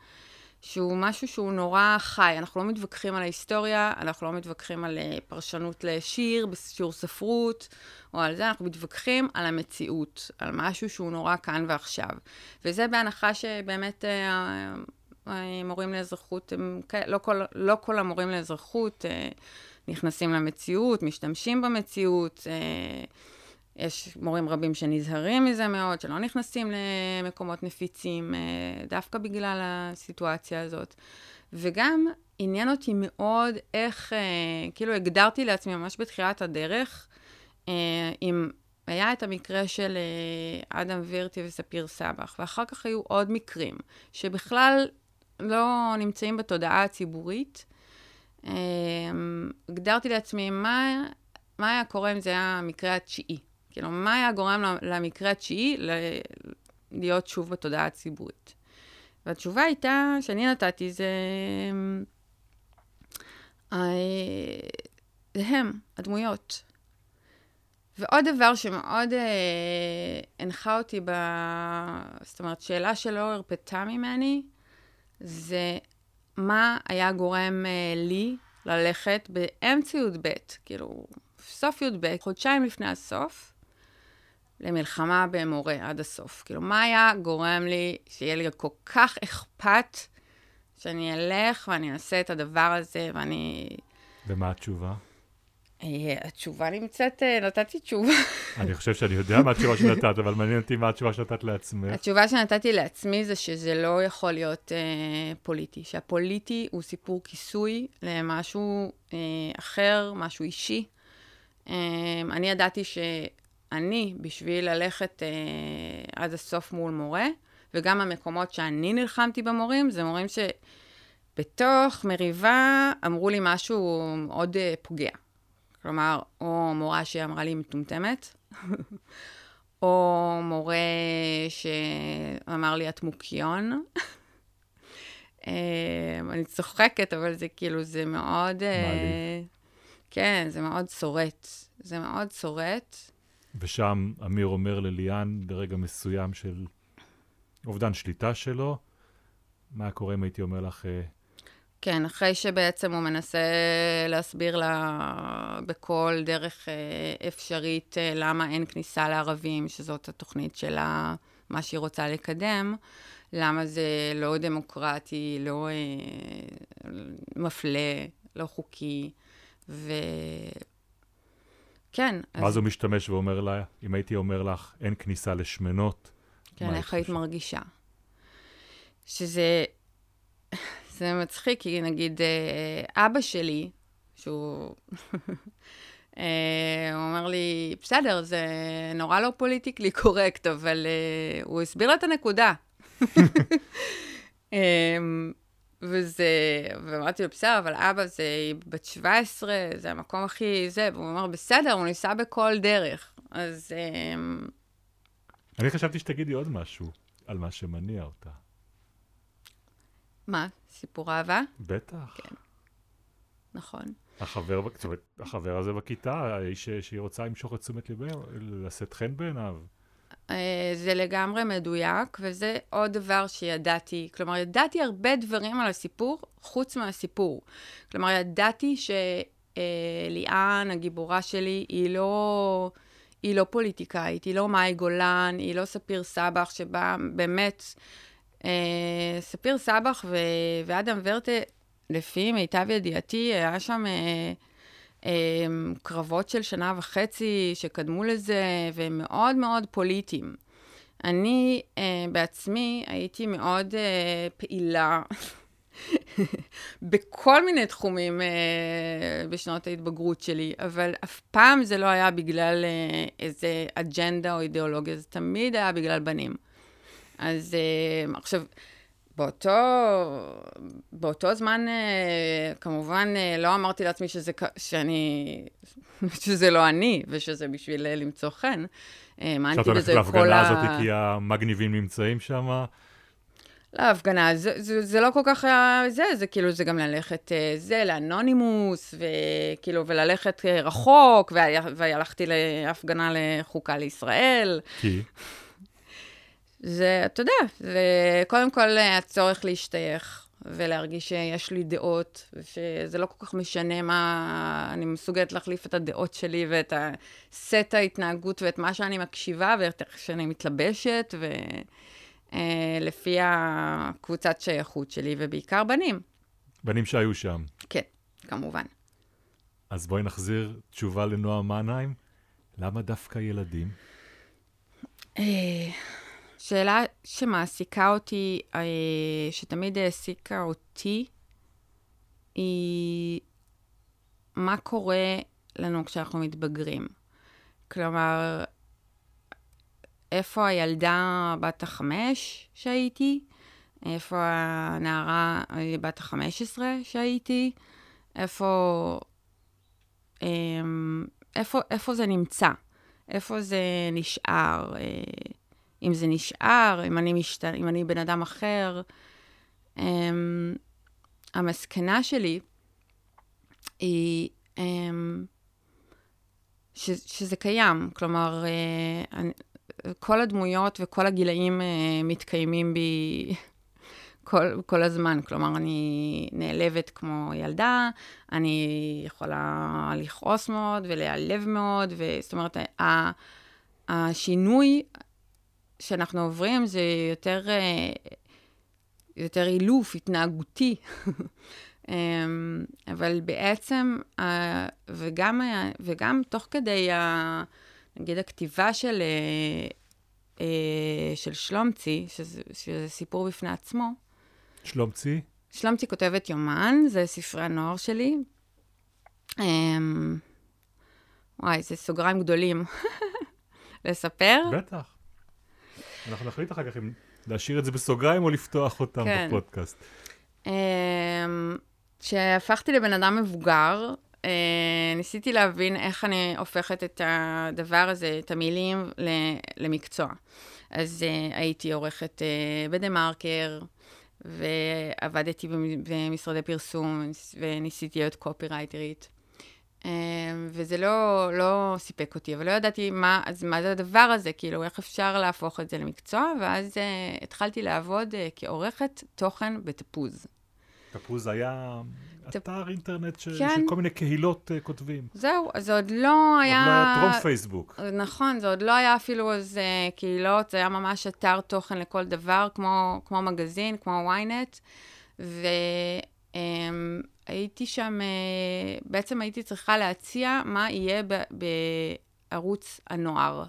שהוא משהו שהוא נורא חי. אנחנו לא מתווכחים על ההיסטוריה, אנחנו לא מתווכחים על אה, פרשנות לשיר בשיעור ספרות, או על זה, אנחנו מתווכחים על המציאות, על משהו שהוא נורא כאן ועכשיו. וזה בהנחה שבאמת אה, המורים לאזרחות, הם, לא, כל, לא כל המורים לאזרחות אה, נכנסים למציאות, משתמשים במציאות. יש מורים רבים שנזהרים מזה מאוד, שלא נכנסים למקומות נפיצים, אה, דווקא בגלל הסיטואציה הזאת. וגם עניין אותי מאוד איך, אה, כאילו הגדרתי לעצמי ממש בתחילת הדרך, אה, אם היה את המקרה של אדם וירטי וספיר סבח, ואחר כך היו עוד מקרים שבכלל לא נמצאים בתודעה הציבורית. הגדרתי לעצמי מה, מה היה קורה אם זה היה המקרה התשיעי. כאילו, מה היה גורם למקרה התשיעי להיות שוב בתודעה הציבורית? והתשובה הייתה, שאני נתתי, זה... אה, זה הם, הדמויות. ועוד דבר שמאוד אה, הנחה אותי, ב... זאת אומרת, שאלה שלא הרפתה ממני, זה מה היה גורם אה, לי ללכת באמצע י"ב, כאילו, סוף י"ב, חודשיים לפני הסוף, למלחמה במורה עד הסוף. כאילו, מה היה גורם לי שיהיה לי כל כך אכפת שאני אלך ואני אעשה את הדבר הזה ואני... ומה התשובה? Uh, התשובה נמצאת, uh, נתתי תשובה. אני חושב שאני יודע מה התשובה שנתת, אבל מעניין אותי מה התשובה שנתת לעצמך. התשובה שנתתי לעצמי זה שזה לא יכול להיות uh, פוליטי, שהפוליטי הוא סיפור כיסוי למשהו uh, אחר, משהו אישי. Uh, אני ידעתי ש... אני, בשביל ללכת אה, עד הסוף מול מורה, וגם המקומות שאני נלחמתי במורים, זה מורים שבתוך מריבה אמרו לי משהו מאוד אה, פוגע. כלומר, או מורה שאמרה לי מטומטמת, או מורה שאמר לי, את מוקיון. אה, אני צוחקת, אבל זה כאילו, זה מאוד... אה, כן, זה מאוד צורט. זה מאוד צורט. ושם אמיר אומר לליאן ברגע מסוים של אובדן שליטה שלו, מה קורה אם הייתי אומר לך... כן, אחרי שבעצם הוא מנסה להסביר לה בכל דרך אה, אפשרית אה, למה אין כניסה לערבים, שזאת התוכנית שלה, מה שהיא רוצה לקדם, למה זה לא דמוקרטי, לא אה, מפלה, לא חוקי, ו... כן. ואז אז... הוא משתמש ואומר לה, אם הייתי אומר לך, אין כניסה לשמנות, כן, איך היית מרגישה? שזה... זה מצחיק, כי נגיד אה, אבא שלי, שהוא... אה, הוא אומר לי, בסדר, זה נורא לא פוליטיקלי קורקט, אבל uh, הוא הסביר לה את הנקודה. um, וזה, ואמרתי לו, בסדר, אבל אבא זה, היא בת 17, זה המקום הכי זה, והוא אמר, בסדר, הוא ניסה בכל דרך. אז... אמ, אני חשבתי שתגידי עוד משהו על מה שמניע אותה. מה? סיפור אהבה? בטח. כן. נכון. החבר, זאת אומרת, החבר הזה בכיתה, האיש שהיא רוצה למשוך את תשומת ליבו, לשאת חן בעיניו. אה, זה לגמרי מדויק, וזה עוד דבר שידעתי. כלומר, ידעתי הרבה דברים על הסיפור, חוץ מהסיפור. כלומר, ידעתי שליאן, הגיבורה שלי, היא לא, היא לא פוליטיקאית, היא לא מאי גולן, היא לא ספיר סבח, שבה באמת... אה, ספיר סבח ו- ואדם ורטה, לפי מיטב ידיעתי, היה שם... אה, אמ, קרבות של שנה וחצי שקדמו לזה, והם מאוד מאוד פוליטיים. אני uh, בעצמי הייתי מאוד uh, פעילה בכל מיני תחומים uh, בשנות ההתבגרות שלי, אבל אף פעם זה לא היה בגלל uh, איזה אג'נדה או אידיאולוגיה, זה תמיד היה בגלל בנים. אז uh, עכשיו, באותו, באותו זמן, אה, כמובן, אה, לא אמרתי לעצמי שזה, שאני, שזה לא אני, ושזה בשביל אה, למצוא חן. האמנתי בזה כל ה... שאת הולכת להפגנה הזאת כי המגניבים נמצאים שם? להפגנה, לא, זה, זה, זה לא כל כך היה זה, זה כאילו, זה גם ללכת, זה, לאנונימוס, וכאילו, וללכת רחוק, והלכתי להפגנה לחוקה לישראל. כי? זה, אתה יודע, זה קודם כל הצורך להשתייך ולהרגיש שיש לי דעות, ושזה לא כל כך משנה מה, אני מסוגלת להחליף את הדעות שלי ואת הסט ההתנהגות ואת מה שאני מקשיבה ואיך שאני מתלבשת, ולפי אה, הקבוצת שייכות שלי, ובעיקר בנים. בנים שהיו שם. כן, כמובן. אז בואי נחזיר תשובה לנועה מנהיים. למה דווקא ילדים? אה, שאלה שמעסיקה אותי, אה, שתמיד העסיקה אותי, היא מה קורה לנו כשאנחנו מתבגרים. כלומר, איפה הילדה בת החמש שהייתי? איפה הנערה אה, בת החמש עשרה שהייתי? איפה, אמ, איפה, איפה זה נמצא? איפה זה נשאר? אם זה נשאר, אם אני, משת... אם אני בן אדם אחר. Um, המסקנה שלי היא um, ש, שזה קיים. כלומר, uh, אני, כל הדמויות וכל הגילאים uh, מתקיימים בי כל, כל הזמן. כלומר, אני נעלבת כמו ילדה, אני יכולה לכעוס מאוד ולהיעלב מאוד, וזאת אומרת, השינוי שאנחנו עוברים זה יותר, אה, יותר אילוף, התנהגותי. אמ, אבל בעצם, וגם, וגם תוך כדי, נגיד, הכתיבה של, אה, אה, של שלומצי, שזה, שזה סיפור בפני עצמו. שלומצי? שלומצי כותבת יומן, זה ספרי הנוער שלי. אמ, וואי, זה סוגריים גדולים. לספר? בטח. אנחנו נחליט אחר כך אם להשאיר את זה בסוגריים או לפתוח אותם כן. בפודקאסט. כשהפכתי אמ, לבן אדם מבוגר, אה, ניסיתי להבין איך אני הופכת את הדבר הזה, את המילים, למקצוע. אז uh, הייתי עורכת uh, בדה-מרקר, ועבדתי במשרדי פרסום, וניסיתי להיות קופירייטרית. אמ, וזה לא, לא סיפק אותי, אבל לא ידעתי מה, אז מה זה הדבר הזה, כאילו, איך אפשר להפוך את זה למקצוע, ואז uh, התחלתי לעבוד uh, כעורכת תוכן בתפוז. תפוז היה תפ... אתר אינטרנט ש... כן. שכל מיני קהילות uh, כותבים. זהו, זה עוד לא היה... עוד לא היה טרום פייסבוק. נכון, זה עוד לא היה אפילו איזה קהילות, זה היה ממש אתר תוכן לכל דבר, כמו, כמו מגזין, כמו ynet, ו... Um, הייתי שם, אה, בעצם הייתי צריכה להציע מה יהיה בערוץ הנוער.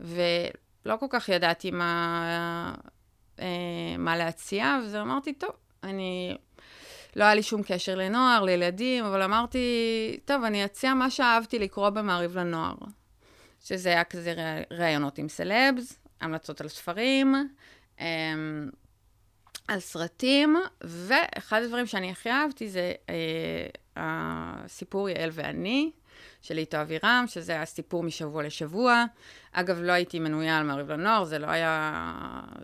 ולא כל כך ידעתי מה, אה, מה להציע, אז אמרתי, טוב, אני... לא היה לי שום קשר לנוער, לילדים, אבל אמרתי, טוב, אני אציע מה שאהבתי לקרוא במעריב לנוער. שזה היה כזה ראיונות עם סלבס, המלצות על ספרים, אמ, על סרטים, ואחד הדברים שאני הכי אהבתי זה אה, הסיפור יעל ואני, של איתו אבירם, שזה היה סיפור משבוע לשבוע. אגב, לא הייתי מנויה על מעריב לנוער, זה לא היה...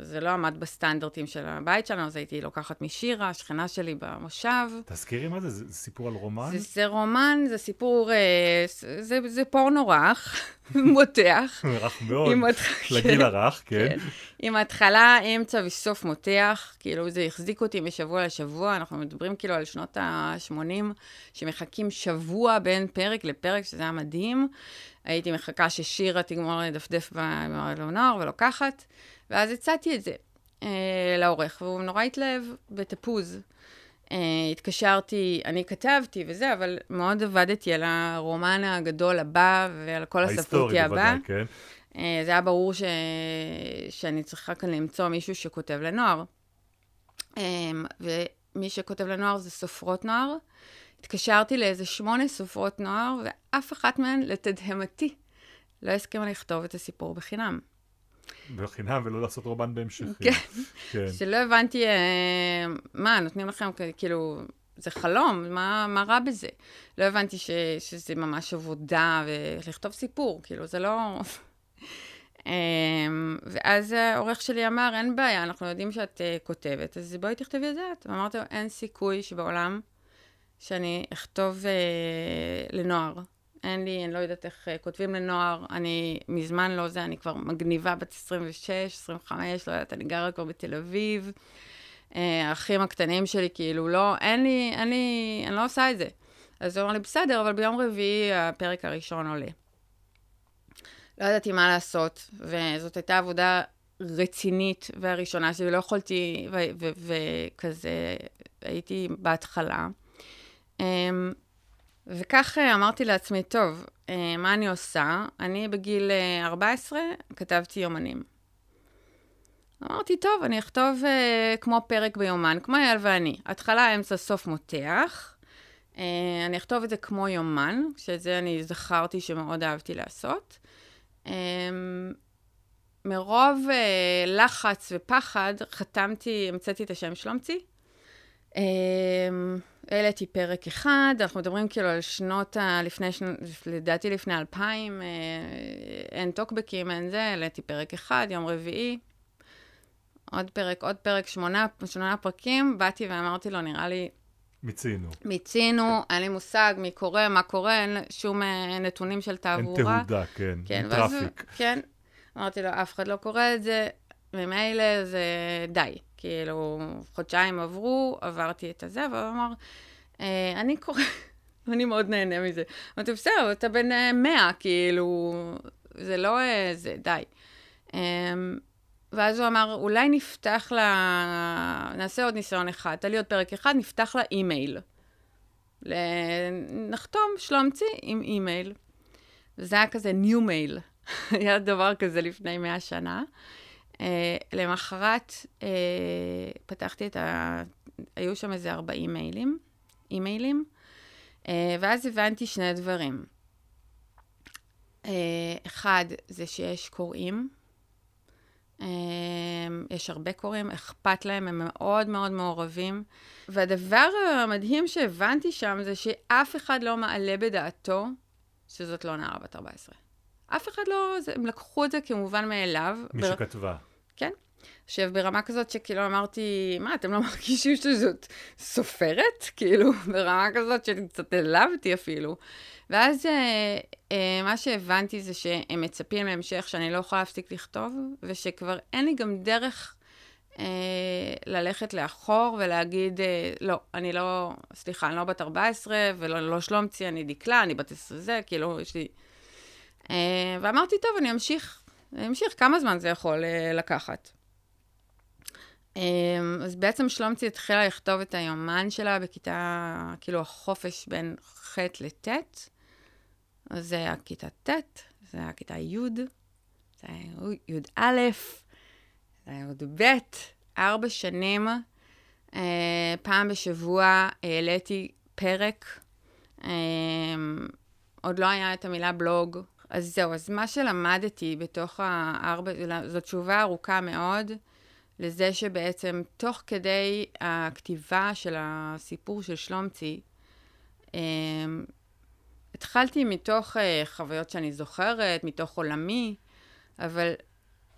זה לא עמד בסטנדרטים של הבית שלנו, אז הייתי לוקחת משירה, השכנה שלי במושב. תזכירי מה זה, זה סיפור על רומן? זה, זה רומן, זה סיפור, אה, זה, זה פורנו רך, מותח. רך מאוד, לגיל הרך, כן. כן. עם התחלה, אמצע וסוף מותח, כאילו זה החזיק אותי משבוע לשבוע, אנחנו מדברים כאילו על שנות ה-80, שמחכים שבוע בין פרק לפרק, שזה היה מדהים. הייתי מחכה ששירה תגמור לדפדף בנוער ולוקחת, ואז הצעתי את זה אה, לעורך, והוא נורא התלהב בתפוז. אה, התקשרתי, אני כתבתי וזה, אבל מאוד עבדתי על הרומן הגדול הבא ועל כל הספרותי הבא. ההיסטורי בוודאי, כן. אה, זה היה ברור ש... שאני צריכה כאן למצוא מישהו שכותב לנוער. אה, ומי שכותב לנוער זה סופרות נוער. התקשרתי לאיזה שמונה סופרות נוער, ואף אחת מהן, לתדהמתי, לא הסכימה לכתוב את הסיפור בחינם. בחינם ולא לעשות רומן בהמשך. כן. כן. שלא הבנתי, אה, מה, נותנים לכם כאילו, זה חלום, מה, מה רע בזה? לא הבנתי ש, שזה ממש עבודה ולכתוב סיפור, כאילו, זה לא... אה, ואז העורך שלי אמר, אין בעיה, אנחנו יודעים שאת uh, כותבת, אז בואי תכתבי את זה את. ואמרתי לו, אין סיכוי שבעולם שאני אכתוב uh, לנוער. אין לי, אני לא יודעת איך uh, כותבים לנוער, אני מזמן לא זה, אני כבר מגניבה בת 26, 25, לא יודעת, אני גרה כבר בתל אביב. Uh, האחים הקטנים שלי, כאילו, לא, אין לי, אין לי, אני לא עושה את זה. אז הוא אמר לי, בסדר, אבל ביום רביעי הפרק הראשון עולה. לא ידעתי מה לעשות, וזאת הייתה עבודה רצינית והראשונה שלי, לא יכולתי, וכזה, הייתי בהתחלה. אמ, וכך אה, אמרתי לעצמי, טוב, אה, מה אני עושה? אני בגיל 14 אה, כתבתי יומנים. אמרתי, טוב, אני אכתוב uh, כמו פרק ביומן, כמו אייל ואני. התחלה, אמצע, סוף מותח. Uh, אני אכתוב את זה כמו יומן, שאת זה אני זכרתי שמאוד אהבתי לעשות. Um, מרוב uh, לחץ ופחד, חתמתי, המצאתי את השם שלומצי. Um, העליתי פרק אחד, אנחנו מדברים כאילו על שנות ה... לפני, לדעתי לפני אלפיים, אה, אין טוקבקים, אין זה, העליתי פרק אחד, יום רביעי. עוד פרק, עוד פרק, שמונה, שמונה פרקים, באתי ואמרתי לו, נראה לי... מיצינו. מיצינו, אין לי מושג מי קורא, מה קורה, אין שום אה, נתונים של תעבורה. אין תהודה, כן, כן אין traffic. כן, אמרתי לו, אף אחד לא קורא את זה, ממילא זה די. כאילו, חודשיים עברו, עברתי את הזה, והוא אמר, אה, אני קורא, אני מאוד נהנה מזה. אמרתי, בסדר, אתה בן 100, אה, כאילו, זה לא, זה, די. ואז הוא אמר, אולי נפתח לה, נעשה עוד ניסיון אחד, תעלי עוד פרק אחד, נפתח לה אימייל. נחתום שלומצי עם אימייל. וזה היה כזה ניו מייל. היה דבר כזה לפני מאה שנה. Uh, למחרת uh, פתחתי את ה... היו שם איזה 40 מיילים, אימיילים, uh, ואז הבנתי שני דברים. Uh, אחד, זה שיש קוראים, יש הרבה קוראים, אכפת להם, הם מאוד מאוד מעורבים. והדבר המדהים שהבנתי שם זה שאף אחד לא מעלה בדעתו שזאת לא נערה בת 14. אף אחד לא, זה, הם לקחו את זה כמובן מאליו. מי בר... שכתבה. כן. עכשיו, ברמה כזאת שכאילו אמרתי, מה, אתם לא מרגישים שזאת סופרת? כאילו, ברמה כזאת שקצת העלבתי אפילו. ואז אה, אה, מה שהבנתי זה שהם מצפים להמשך, שאני לא יכולה להפסיק לכתוב, ושכבר אין לי גם דרך אה, ללכת לאחור ולהגיד, אה, לא, אני לא, סליחה, אני לא בת 14, ולא לא שלומצי, אני דקלה, אני בת 20 זה, כאילו, יש לי... אה, ואמרתי, טוב, אני אמשיך, אני אמשיך, כמה זמן זה יכול אה, לקחת? אה, אז בעצם שלומצי התחילה לכתוב את היומן שלה בכיתה, כאילו החופש בין ח' לט', אז זה היה כיתה ט', זה היה כיתה י', זה היה י"א, זה היה י"ב, ארבע שנים, פעם בשבוע העליתי פרק, עוד לא היה את המילה בלוג, אז זהו, אז מה שלמדתי בתוך הארבע, זו תשובה ארוכה מאוד, לזה שבעצם תוך כדי הכתיבה של הסיפור של שלומצי, אמ, התחלתי מתוך uh, חוויות שאני זוכרת, מתוך עולמי, אבל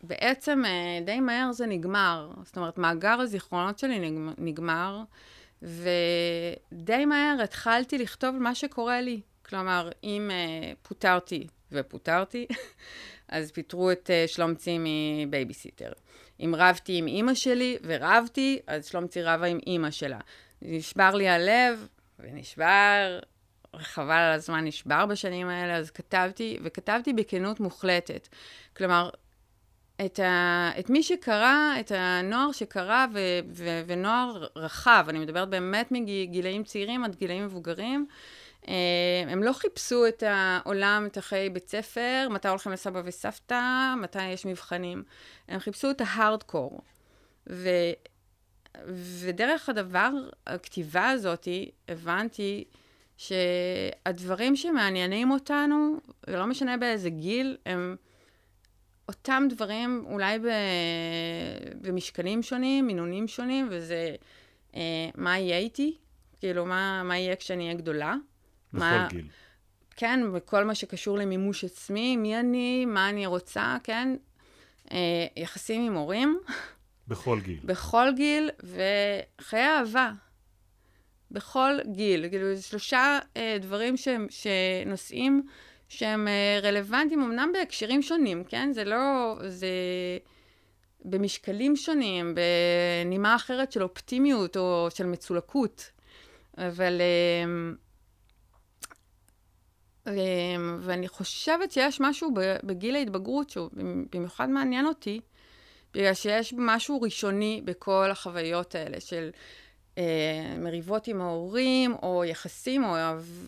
בעצם uh, די מהר זה נגמר. זאת אומרת, מאגר הזיכרונות שלי נגמר, ודי מהר התחלתי לכתוב מה שקורה לי. כלומר, אם uh, פוטרתי ופוטרתי, אז פיטרו את uh, שלומצי מבייביסיטר. אם רבתי עם אימא שלי ורבתי, אז שלומצי רבה עם אימא שלה. נשבר לי הלב, ונשבר, חבל על הזמן נשבר בשנים האלה, אז כתבתי, וכתבתי בכנות מוחלטת. כלומר, את, ה, את מי שקרא, את הנוער שקרא, ו, ו, ונוער רחב, אני מדברת באמת מגילאים צעירים עד גילאים מבוגרים, אה, הם לא חיפשו את העולם, את החיי בית ספר, מתי הולכים לסבא וסבתא, מתי יש מבחנים. הם חיפשו את ההארדקור. ו, ודרך הדבר, הכתיבה הזאת, הבנתי שהדברים שמעניינים אותנו, ולא משנה באיזה גיל, הם אותם דברים אולי במשקלים שונים, מינונים שונים, וזה אה, מה יהיה איתי, כאילו מה, מה יהיה כשאני אהיה גדולה. בכל מה, גיל. כן, וכל מה שקשור למימוש עצמי, מי אני, מה אני רוצה, כן. אה, יחסים עם הורים. בכל גיל. בכל גיל, וחיי אהבה. בכל גיל. כאילו, שלושה אה, דברים שהם, שנושאים שהם אה, רלוונטיים, אמנם בהקשרים שונים, כן? זה לא... זה... במשקלים שונים, בנימה אחרת של אופטימיות או של מצולקות. אבל... אה, אה, ואני חושבת שיש משהו בגיל ההתבגרות שהוא במיוחד מעניין אותי, בגלל שיש משהו ראשוני בכל החוויות האלה של מריבות עם ההורים, או יחסים, או,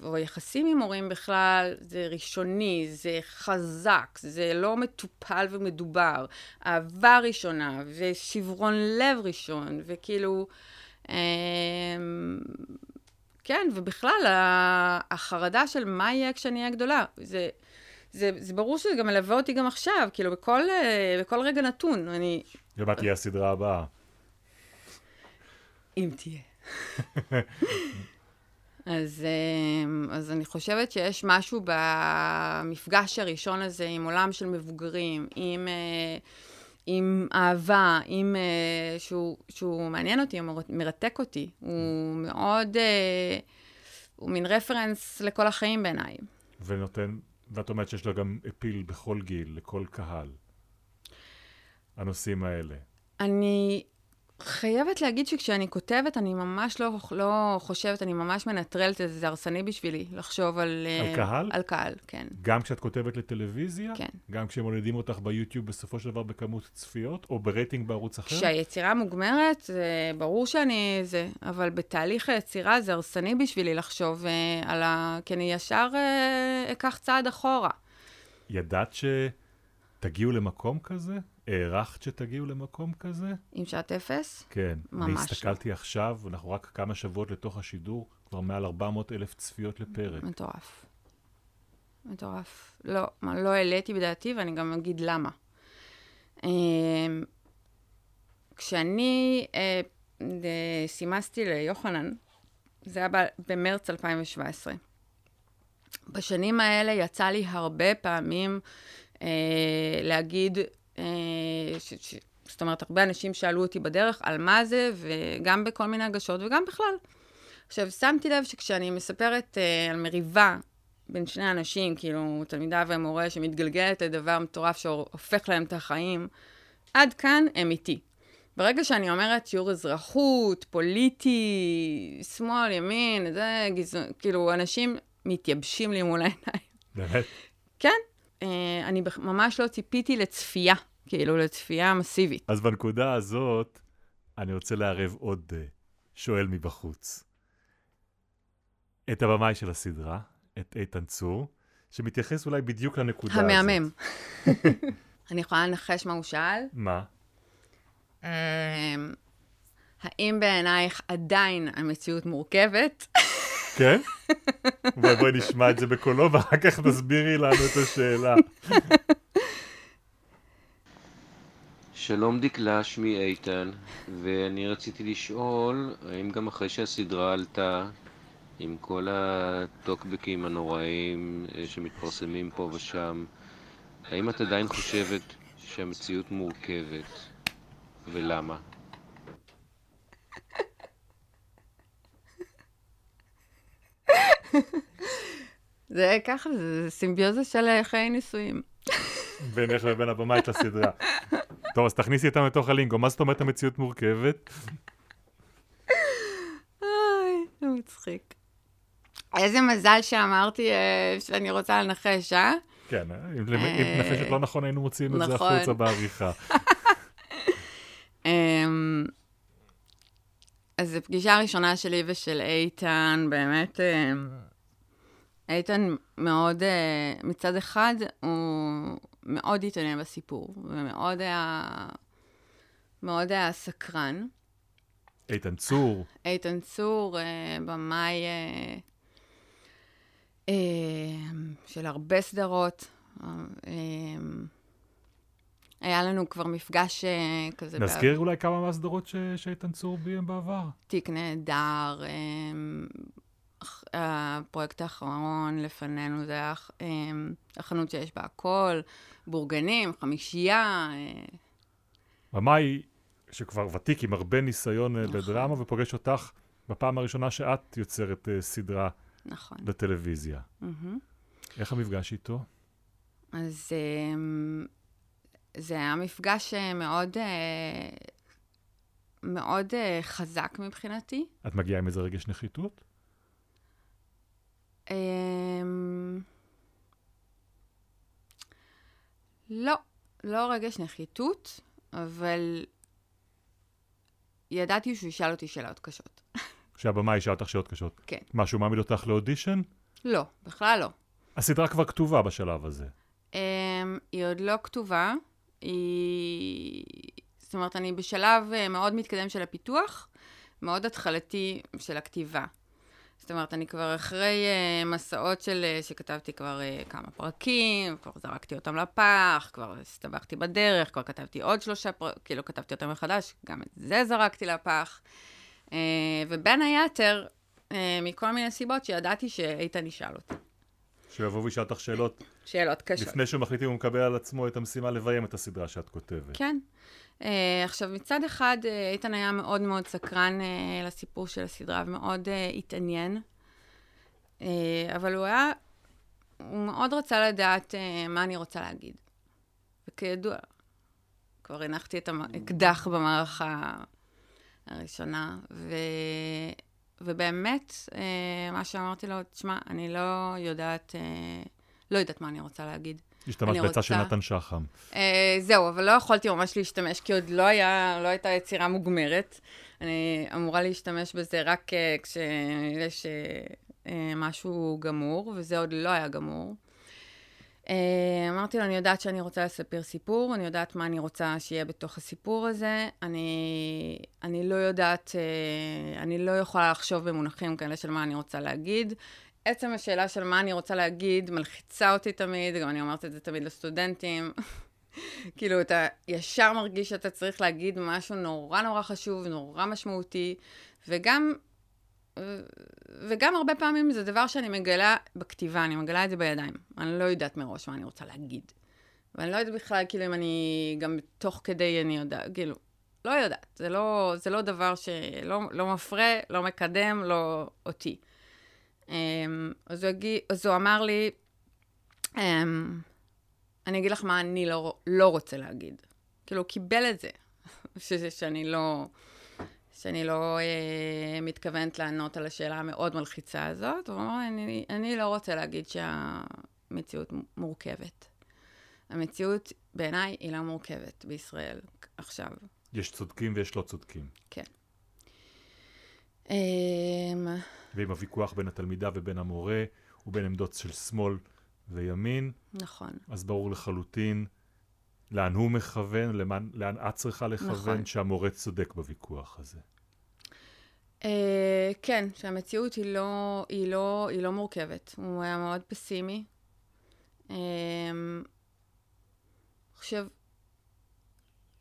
או יחסים עם הורים בכלל, זה ראשוני, זה חזק, זה לא מטופל ומדובר. אהבה ראשונה, ושברון לב ראשון, וכאילו... אה, כן, ובכלל, החרדה של מה יהיה כשאני אהיה גדולה, זה... זה, זה ברור שזה גם מלווה אותי גם עכשיו, כאילו, בכל, אה, בכל רגע נתון. אני... ומה תהיה הסדרה הבאה? אם תהיה. אז, אה, אז אני חושבת שיש משהו במפגש הראשון הזה עם עולם של מבוגרים, עם, אה, עם אהבה, עם, שהוא, שהוא מעניין אותי, הוא מרתק אותי. הוא מאוד, הוא מין רפרנס לכל החיים בעיניי. ונותן ואת אומרת שיש לה גם אפיל בכל גיל, לכל קהל. הנושאים האלה. אני חייבת להגיד שכשאני כותבת, אני ממש לא, לא חושבת, אני ממש מנטרלת את זה, זה הרסני בשבילי, לחשוב על... על uh, קהל? על קהל, כן. גם כשאת כותבת לטלוויזיה? כן. גם כשמודדים אותך ביוטיוב בסופו של דבר בכמות צפיות, או ברייטינג בערוץ אחר? כשהיצירה מוגמרת, זה ברור שאני זה, אבל בתהליך היצירה זה הרסני בשבילי לחשוב uh, על ה... כי אני ישר uh, אקח צעד אחורה. ידעת שתגיעו למקום כזה? הערכת שתגיעו למקום כזה? עם שעת אפס? כן. ממש. אני הסתכלתי עכשיו, אנחנו רק כמה שבועות לתוך השידור, כבר מעל 400 אלף צפיות לפרק. מטורף. מטורף. לא, לא העליתי בדעתי, ואני גם אגיד למה. אמ, כשאני אה, סימסתי ליוחנן, זה היה במרץ 2017. בשנים האלה יצא לי הרבה פעמים אה, להגיד אה, ש, ש, זאת אומרת, הרבה אנשים שאלו אותי בדרך על מה זה, וגם בכל מיני הגשות, וגם בכלל. עכשיו, שמתי לב שכשאני מספרת uh, על מריבה בין שני אנשים, כאילו, תלמידה ומורה שמתגלגלת לדבר מטורף שהופך להם את החיים, עד כאן הם איתי. ברגע שאני אומרת שיעור אזרחות, פוליטי, שמאל, ימין, זה גזעון, כאילו, אנשים מתייבשים לי מול העיניים. באמת? כן. Uh, אני ממש לא ציפיתי לצפייה כאילו לצפייה מסיבית. אז בנקודה הזאת, אני רוצה לערב עוד uh, שואל מבחוץ. את הבמאי של הסדרה, את איתן צור, שמתייחס אולי בדיוק לנקודה המהמם. הזאת. המהמם. אני יכולה לנחש מה הוא שאל? מה? אמ, האם בעינייך עדיין המציאות מורכבת? כן? בואי בואי נשמע את זה בקולו, ואחר כך תסבירי לנו את השאלה. שלום דקלה, שמי איתן, ואני רציתי לשאול, האם גם אחרי שהסדרה עלתה, עם כל הטוקבקים הנוראים אה, שמתפרסמים פה ושם, האם את עדיין חושבת שהמציאות מורכבת, ולמה? זה ככה, זה סימביוזה של אה, חיי נישואים. בינך לבין הבמאית לסדרה. טוב, אז תכניסי אותם לתוך הלינגו. מה זאת אומרת המציאות מורכבת? אוי, זה מצחיק. איזה מזל שאמרתי אה, שאני רוצה לנחש, אה? כן, אם אם נחשת לא נכון, היינו מוציאים את זה נכון. החוצה בעריכה. אז זו פגישה ראשונה שלי ושל איתן, באמת, אמ, איתן מאוד, אה, מצד אחד, הוא מאוד התעניין בסיפור, ומאוד היה, מאוד היה סקרן. איתן צור, איתן צור, אה, במאי אה, אה, של הרבה סדרות. אה, אה, היה לנו כבר מפגש אה, כזה... נזכיר אולי כמה מהסדרות ש- שאיתן צור ביים בעבר. תיק נהדר, אה, אח- הפרויקט האחרון לפנינו זה היה אה, החנות שיש בה הכל, בורגנים, חמישייה. אה, במאי, שכבר ותיק עם הרבה ניסיון אה, נכון. בדרמה, ופוגש אותך בפעם הראשונה שאת יוצרת אה, סדרה נכון. בטלוויזיה. מהמם. איך המפגש איתו? אז אמ, זה היה מפגש אה, מאוד, אה, מאוד אה, חזק מבחינתי. את מגיעה עם איזה רגש נחיתות? אמ, לא, לא רגש נחיתות, אבל ידעתי שהוא ישאל אותי שאלות קשות. שהבמאי ישאל אותך שאלות קשות. כן. מה, שהוא מעמיד אותך לאודישן? לא, בכלל לא. הסדרה כבר כתובה בשלב הזה. Um, היא עוד לא כתובה, היא... זאת אומרת, אני בשלב uh, מאוד מתקדם של הפיתוח, מאוד התחלתי של הכתיבה. זאת אומרת, אני כבר אחרי uh, מסעות של, uh, שכתבתי כבר uh, כמה פרקים, כבר זרקתי אותם לפח, כבר הסתבכתי בדרך, כבר כתבתי עוד שלושה פרקים, כאילו כתבתי אותם מחדש, גם את זה זרקתי לפח. Uh, ובין היתר, uh, מכל מיני סיבות שידעתי שאיתן ישאל אותי. שהוא יבוא וישאל אותך שאלות שאלות קשות. לפני שהוא מחליט אם הוא מקבל על עצמו את המשימה לביים את הסדרה שאת כותבת. כן. Uh, עכשיו, מצד אחד, uh, איתן היה מאוד מאוד סקרן uh, לסיפור של הסדרה ומאוד uh, התעניין, uh, אבל הוא היה, הוא מאוד רצה לדעת uh, מה אני רוצה להגיד. וכידוע, כבר הנחתי את האקדח במערכה הראשונה, ו... ובאמת, uh, מה שאמרתי לו, תשמע, אני לא יודעת, uh, לא יודעת מה אני רוצה להגיד. השתמשת בעצה של נתן שחם. Uh, זהו, אבל לא יכולתי ממש להשתמש, כי עוד לא, היה, לא הייתה יצירה מוגמרת. אני אמורה להשתמש בזה רק uh, כשיש uh, uh, משהו גמור, וזה עוד לא היה גמור. Uh, אמרתי לו, אני יודעת שאני רוצה לספר סיפור, אני יודעת מה אני רוצה שיהיה בתוך הסיפור הזה. אני, אני לא יודעת, uh, אני לא יכולה לחשוב במונחים כאלה של מה אני רוצה להגיד. עצם השאלה של מה אני רוצה להגיד מלחיצה אותי תמיד, גם אני אומרת את זה תמיד לסטודנטים. כאילו, אתה ישר מרגיש שאתה צריך להגיד משהו נורא נורא חשוב, נורא משמעותי, וגם, וגם הרבה פעמים זה דבר שאני מגלה בכתיבה, אני מגלה את זה בידיים. אני לא יודעת מראש מה אני רוצה להגיד. ואני לא יודעת בכלל, כאילו, אם אני, גם תוך כדי אני יודעת, כאילו, לא יודעת. זה לא, זה לא דבר שלא לא מפרה, לא מקדם, לא אותי. Um, אז, הוא הגיע, אז הוא אמר לי, um, אני אגיד לך מה אני לא, לא רוצה להגיד. כאילו, הוא קיבל את זה, שזה שאני לא, שאני לא uh, מתכוונת לענות על השאלה המאוד מלחיצה הזאת. הוא אמר, אני, אני לא רוצה להגיד שהמציאות מורכבת. המציאות בעיניי היא לא מורכבת בישראל עכשיו. יש צודקים ויש לא צודקים. כן. Um, ועם הוויכוח בין התלמידה ובין המורה, ובין עמדות של שמאל וימין, נכון. אז ברור לחלוטין לאן הוא מכוון, לאן, לאן את צריכה לכוון, נכון. שהמורה צודק בוויכוח הזה. Uh, כן, שהמציאות היא לא, היא, לא, היא לא מורכבת. הוא היה מאוד פסימי. Uh, עכשיו,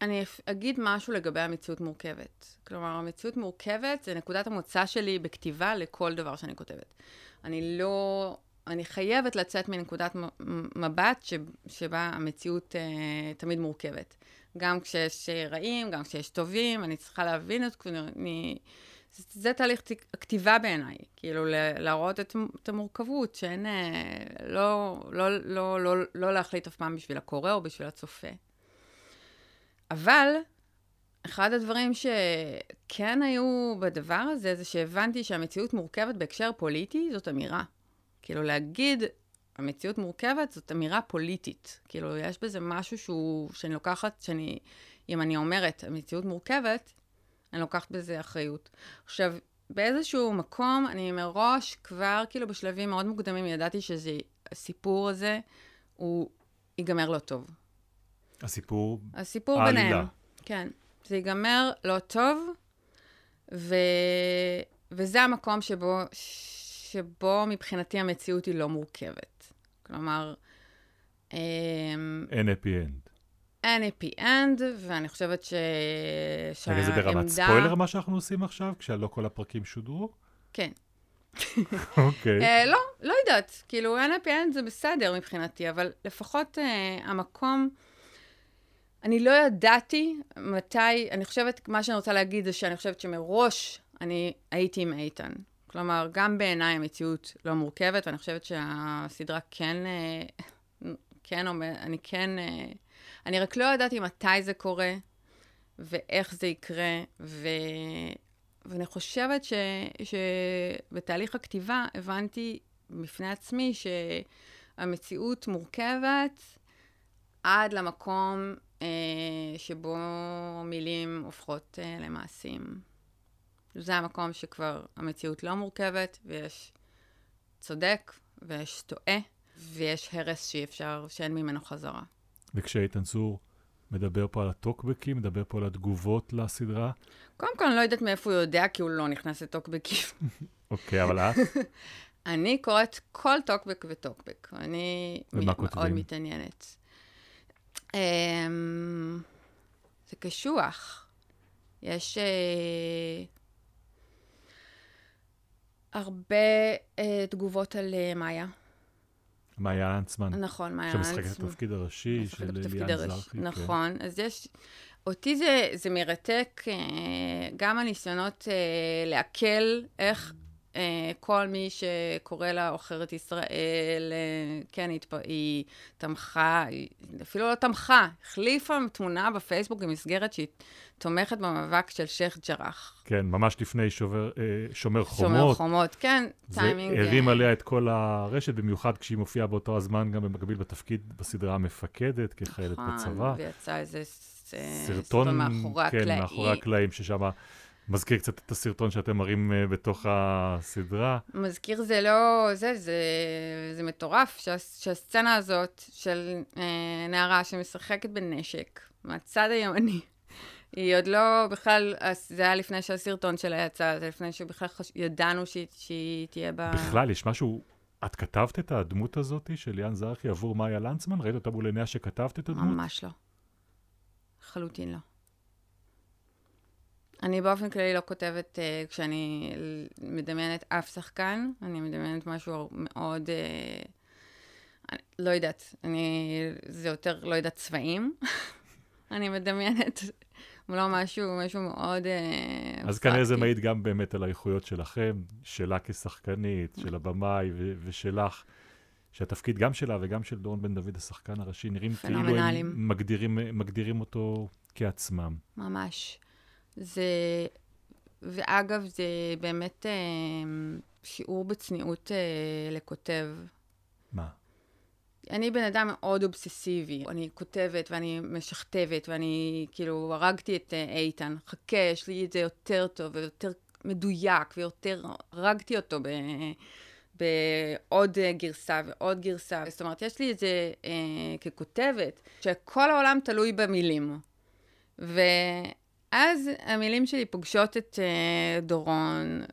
אני אגיד משהו לגבי המציאות מורכבת. כלומר, המציאות מורכבת זה נקודת המוצא שלי בכתיבה לכל דבר שאני כותבת. אני לא... אני חייבת לצאת מנקודת מבט ש, שבה המציאות אה, תמיד מורכבת. גם כשיש רעים, גם כשיש טובים, אני צריכה להבין את... אני, זה, זה תהליך הכתיבה בעיניי, כאילו להראות את, את המורכבות, שאין... אה, לא, לא, לא, לא, לא להחליט אף פעם בשביל הקורא או בשביל הצופה. אבל אחד הדברים שכן היו בדבר הזה, זה שהבנתי שהמציאות מורכבת בהקשר פוליטי, זאת אמירה. כאילו להגיד, המציאות מורכבת, זאת אמירה פוליטית. כאילו, יש בזה משהו שהוא, שאני לוקחת, שאני, אם אני אומרת, המציאות מורכבת, אני לוקחת בזה אחריות. עכשיו, באיזשהו מקום, אני מראש כבר, כאילו, בשלבים מאוד מוקדמים, ידעתי שהסיפור הזה, הוא ייגמר לא טוב. הסיפור? הסיפור העלילה. ביניהם. כן. זה ייגמר לא טוב, ו... וזה המקום שבו, שבו מבחינתי המציאות היא לא מורכבת. כלומר... אמ, אין happy end. אין happy end, ואני חושבת ש... רגע, זה ברמת ספוילר מה שאנחנו עושים עכשיו, כשלא כל הפרקים שודרו? כן. אוקיי. uh, לא, לא יודעת. כאילו, אין happy end זה בסדר מבחינתי, אבל לפחות uh, המקום... אני לא ידעתי מתי, אני חושבת, מה שאני רוצה להגיד זה שאני חושבת שמראש אני הייתי עם איתן. כלומר, גם בעיניי המציאות לא מורכבת, ואני חושבת שהסדרה כן, אה, כן אומר, אני כן, אה, אני רק לא ידעתי מתי זה קורה, ואיך זה יקרה, ו... ואני חושבת ש... שבתהליך הכתיבה הבנתי בפני עצמי שהמציאות מורכבת עד למקום שבו מילים הופכות אה, למעשים. זה המקום שכבר המציאות לא מורכבת, ויש צודק, ויש טועה, ויש הרס שאי אפשר, שאין ממנו חזרה. וכשאיתן צור מדבר פה על הטוקבקים, מדבר פה על התגובות לסדרה? קודם כל, אני לא יודעת מאיפה הוא יודע, כי הוא לא נכנס לטוקבקים. אוקיי, אבל את? אני קוראת כל טוקבק וטוקבק. אני מאוד מתעניינת. Um, זה קשוח. יש uh, הרבה uh, תגובות על uh, מאיה. מאיה אנצמן. נכון, מאיה אנצמן. שמשחקת את התפקיד הראשי של ליאן זרחי. כן. נכון, כן. אז יש... אותי זה, זה מרתק, גם הניסיונות לעכל איך אה, כל מי שקורא לה עוכרת ישראל, אה, כן, היא, היא תמכה, היא אפילו לא תמכה, החליפה תמונה בפייסבוק במסגרת שהיא תומכת במאבק של שייח' ג'ראח. כן, ממש לפני שובר, אה, שומר חומות. שומר חומות, כן, טיימינג. זה הרים עליה את כל הרשת, במיוחד כשהיא מופיעה באותו הזמן גם במקביל בתפקיד בסדרה המפקדת, כחיילת נכון, בצבא. נכון, ויצא איזה סרטון מאחורי הקלעים. כן, מאחורי הקלעים, ששם... מזכיר קצת את הסרטון שאתם מראים uh, בתוך הסדרה. מזכיר זה לא, זה, זה, זה מטורף, שה, שהסצנה הזאת של uh, נערה שמשחקת בנשק מהצד הימני, היא עוד לא בכלל, זה היה לפני שהסרטון שלה יצא, זה לפני שבכלל חש... ידענו שהיא, שהיא תהיה ב... בכלל, יש משהו... את כתבת את הדמות הזאת של ליאן זרחי עבור מאיה לנצמן? ראית אותה מול עיניה שכתבת את הדמות? ממש לא. לחלוטין לא. אני באופן כללי לא כותבת uh, כשאני מדמיינת אף שחקן, אני מדמיינת משהו מאוד, uh, אני, לא יודעת, אני, זה יותר, לא יודעת, צבעים. אני מדמיינת, לא משהו, משהו מאוד... Uh, אז כנראה זה מעיד גם באמת על האיכויות שלכם, שלה כשחקנית, של הבמאי ו- ושלך. שהתפקיד גם שלה וגם של דורון בן דוד, השחקן הראשי, נראים כאילו הם מגדירים, מגדירים אותו כעצמם. ממש. זה, ואגב, זה באמת אה, שיעור בצניעות אה, לכותב. מה? אני בן אדם מאוד אובססיבי. אני כותבת ואני משכתבת ואני כאילו הרגתי את אה, איתן. חכה, יש לי את זה יותר טוב ויותר מדויק ויותר, הרגתי אותו ב... בעוד גרסה ועוד גרסה. זאת אומרת, יש לי את זה אה, ככותבת, שכל העולם תלוי במילים. ו... אז המילים שלי פוגשות את uh, דורון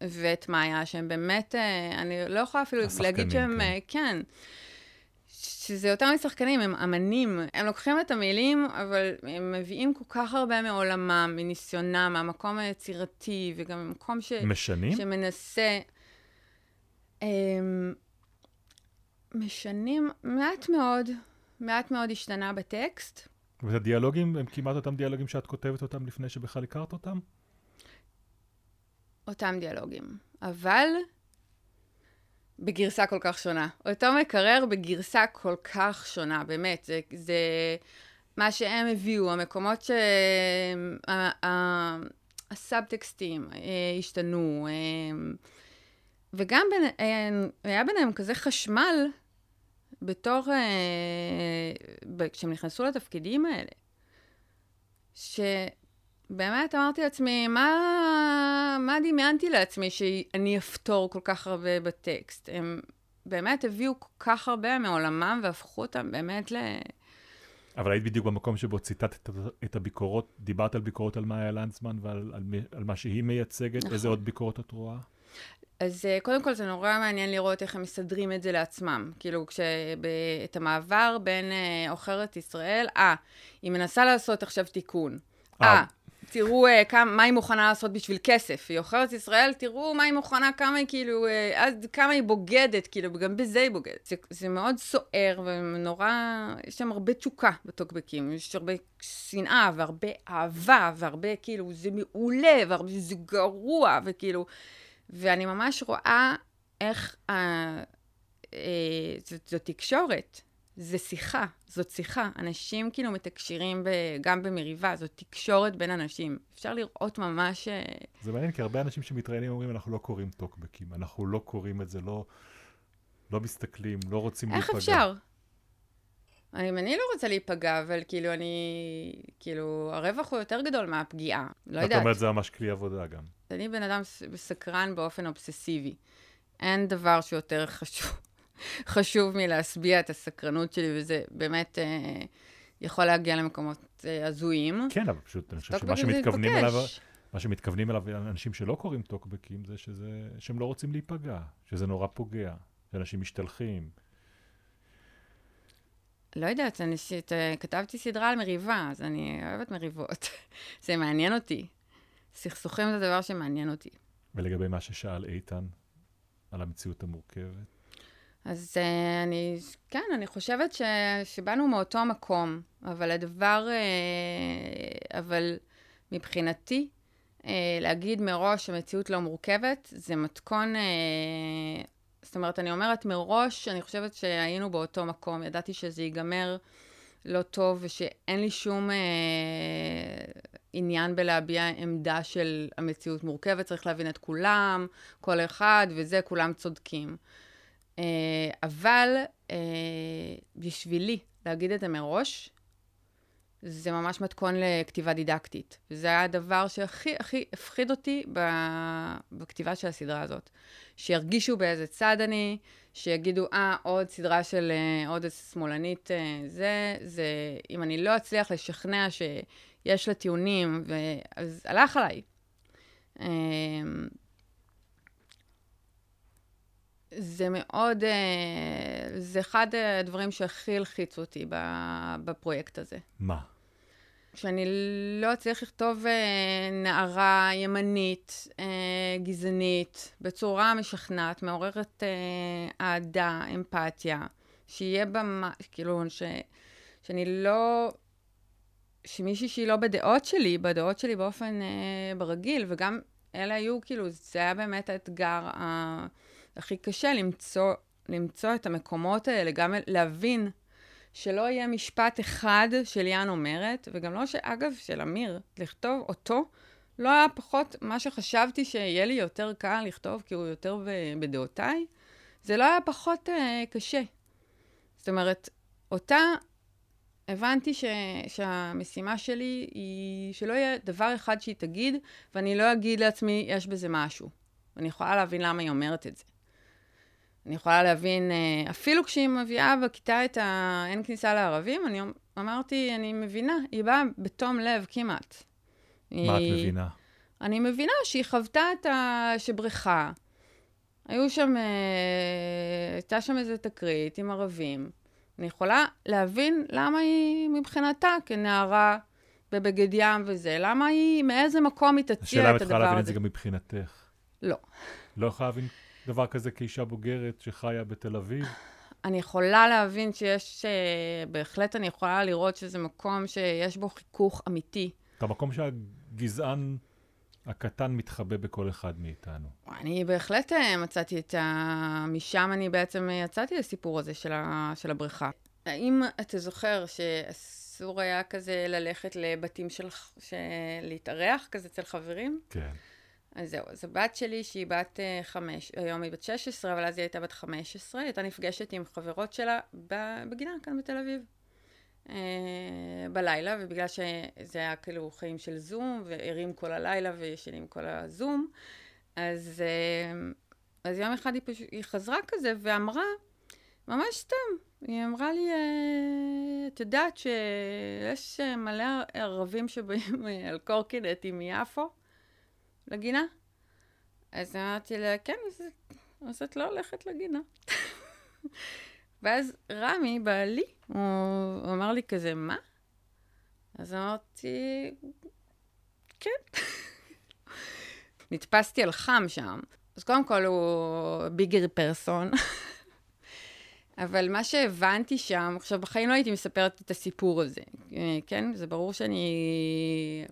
ואת מאיה, שהם באמת, uh, אני לא יכולה אפילו להגיד שהם, כן. Uh, כן, שזה אותם שחקנים, הם אמנים, הם לוקחים את המילים, אבל הם מביאים כל כך הרבה מעולמם, מניסיונם, מהמקום היצירתי, וגם ממקום ש... משנים? שמנסה... הם... משנים מעט מאוד, מעט מאוד השתנה בטקסט. והדיאלוגים הם כמעט אותם דיאלוגים שאת כותבת אותם לפני שבכלל הכרת אותם? אותם דיאלוגים, אבל בגרסה כל כך שונה. אותו מקרר בגרסה כל כך שונה, באמת. זה, זה מה שהם הביאו, המקומות ש... הסאבטקסטים אה, השתנו, אה, וגם בין, אה, היה ביניהם כזה חשמל בתור, כשהם נכנסו לתפקידים האלה, שבאמת אמרתי לעצמי, מה, מה דמיינתי לעצמי שאני אפתור כל כך הרבה בטקסט? הם באמת הביאו כל כך הרבה מעולמם והפכו אותם באמת ל... אבל היית בדיוק במקום שבו ציטטת את הביקורות, דיברת על ביקורות על מאיה לנדסמן ועל על, על מה שהיא מייצגת, נכון. איזה עוד ביקורות את רואה? אז uh, קודם כל זה נורא מעניין לראות איך הם מסדרים את זה לעצמם. כאילו, את המעבר בין uh, עוכרת ישראל, אה, היא מנסה לעשות עכשיו תיקון. אה, תראו uh, כמה, מה היא מוכנה לעשות בשביל כסף. היא עוכרת ישראל, תראו מה היא מוכנה, כמה היא כאילו, uh, עד כמה היא בוגדת, כאילו, גם בזה היא בוגדת. זה, זה מאוד סוער ונורא, יש שם הרבה תשוקה בטוקבקים, יש הרבה שנאה והרבה אהבה והרבה כאילו, זה מעולה והרבה זה גרוע, וכאילו, ואני ממש רואה איך, uh, זאת, זאת תקשורת. זה שיחה, זאת שיחה. אנשים כאילו מתקשרים ב, גם במריבה, זאת תקשורת בין אנשים. אפשר לראות ממש... אה, זה מעניין, כי הרבה אנשים שמתראיינים אומרים, אנחנו לא קוראים טוקבקים, אנחנו לא קוראים את זה, לא, לא מסתכלים, לא רוצים להיפגע. איך אפשר? אני, אני לא רוצה להיפגע, אבל כאילו אני... כאילו, הרווח הוא יותר גדול מהפגיעה. לא יודעת. את אומרת, זה ממש כלי עבודה גם. אני בן אדם סקרן באופן אובססיבי. אין דבר שיותר חשוב. חשוב מלהשביע את הסקרנות שלי, וזה באמת אה, יכול להגיע למקומות אה, הזויים. כן, אבל פשוט אני חושב שמה שמתכוונים אליו, מה שמתכוונים אליו אנשים שלא קוראים טוקבקים, זה שזה, שהם לא רוצים להיפגע, שזה נורא פוגע, שאנשים משתלחים. לא יודעת, אני שית, כתבתי סדרה על מריבה, אז אני אוהבת מריבות. זה מעניין אותי. סכסוכים זה דבר שמעניין אותי. ולגבי מה ששאל איתן, על המציאות המורכבת? אז uh, אני, כן, אני חושבת ש, שבאנו מאותו מקום, אבל הדבר, uh, אבל מבחינתי, uh, להגיד מראש שהמציאות לא מורכבת, זה מתכון, uh, זאת אומרת, אני אומרת מראש, אני חושבת שהיינו באותו מקום, ידעתי שזה ייגמר לא טוב ושאין לי שום uh, עניין בלהביע עמדה של המציאות מורכבת, צריך להבין את כולם, כל אחד, וזה, כולם צודקים. אה, אבל אה, בשבילי, להגיד את זה מראש, זה ממש מתכון לכתיבה דידקטית. וזה היה הדבר שהכי הכי הפחיד אותי בכתיבה של הסדרה הזאת. שירגישו באיזה צד אני, שיגידו, אה, עוד סדרה של אה, עוד איזה שמאלנית זה, זה, אם אני לא אצליח לשכנע שיש לה טיעונים, אז הלך עליי. זה מאוד, אה, זה אחד הדברים שהכי הלחיצו אותי בפרויקט הזה. מה? שאני לא אצליח לכתוב אה, נערה ימנית, אה, גזענית, בצורה משכנעת, מעוררת אהדה, אמפתיה, שיהיה בה, כאילו, ש, שאני לא, שמישהי שהיא לא בדעות שלי, בדעות שלי באופן ברגיל, וגם אלה היו, כאילו, זה היה באמת האתגר ה... הכי קשה למצוא, למצוא את המקומות האלה, גם להבין שלא יהיה משפט אחד שליאן אומרת, וגם לא, שאגב, של אמיר, לכתוב אותו, לא היה פחות מה שחשבתי שיהיה לי יותר קל לכתוב, כי הוא יותר בדעותיי, זה לא היה פחות uh, קשה. זאת אומרת, אותה הבנתי ש, שהמשימה שלי היא שלא יהיה דבר אחד שהיא תגיד, ואני לא אגיד לעצמי, יש בזה משהו. אני יכולה להבין למה היא אומרת את זה. אני יכולה להבין, אה, אפילו כשהיא מביאה בכיתה את האין כניסה לערבים, אני אמרתי, אני מבינה, היא באה בתום לב כמעט. מה היא... את מבינה? אני מבינה שהיא חוותה את ה... שבריכה. היו שם, אה, הייתה שם איזו תקרית עם ערבים, אני יכולה להבין למה היא מבחינתה כנערה בבגד ים וזה, למה היא, מאיזה מקום היא תציע השאלה אם את את יכולה הדבר להבין את זה הזה. גם מבחינתך. לא. לא יכולה להבין דבר כזה כאישה בוגרת שחיה בתל אביב? אני יכולה להבין שיש, אה, בהחלט אני יכולה לראות שזה מקום שיש בו חיכוך אמיתי. את המקום שהגזען הקטן מתחבא בכל אחד מאיתנו. אני בהחלט אה, מצאתי את ה... משם אני בעצם אה, יצאתי לסיפור הזה של, ה... של הבריכה. האם אתה זוכר שאסור היה כזה ללכת לבתים של... ש... להתארח כזה אצל חברים? כן. אז זהו, אז הבת שלי, שהיא בת אה, חמש, היום היא בת 16, אבל אז היא הייתה בת 15, היא הייתה נפגשת עם חברות שלה בגינה כאן בתל אביב. אה, בלילה, ובגלל שזה היה כאילו חיים של זום, וערים כל הלילה וישנים כל הזום, אז, אה, אז יום אחד היא, פשוט, היא חזרה כזה ואמרה, ממש סתם, היא אמרה לי, אה, את יודעת שיש מלא ערבים שבאים על קורקינטים מיפו? לגינה? אז אמרתי לה, כן, אז, אז את לא הולכת לגינה. ואז רמי, בעלי, הוא, אמר לי כזה, מה? אז אמרתי, כן. נתפסתי על חם שם. אז קודם כל הוא ביגר פרסון. אבל מה שהבנתי שם, עכשיו בחיים לא הייתי מספרת את הסיפור הזה, אה, כן? זה ברור שאני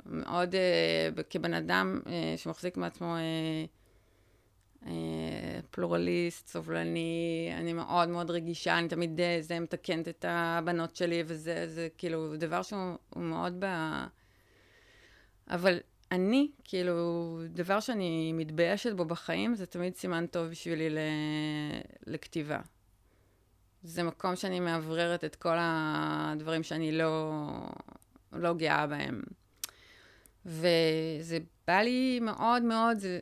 מאוד, אה, כבן אדם אה, שמחזיק מעצמו פלורליסט, סובלני, אני מאוד מאוד רגישה, אני תמיד זה מתקנת את הבנות שלי, וזה זה, כאילו דבר שהוא מאוד ב... אבל אני, כאילו, דבר שאני מתביישת בו בחיים, זה תמיד סימן טוב בשבילי לכתיבה. זה מקום שאני מאווררת את כל הדברים שאני לא, לא גאה בהם. וזה בא לי מאוד מאוד, זה...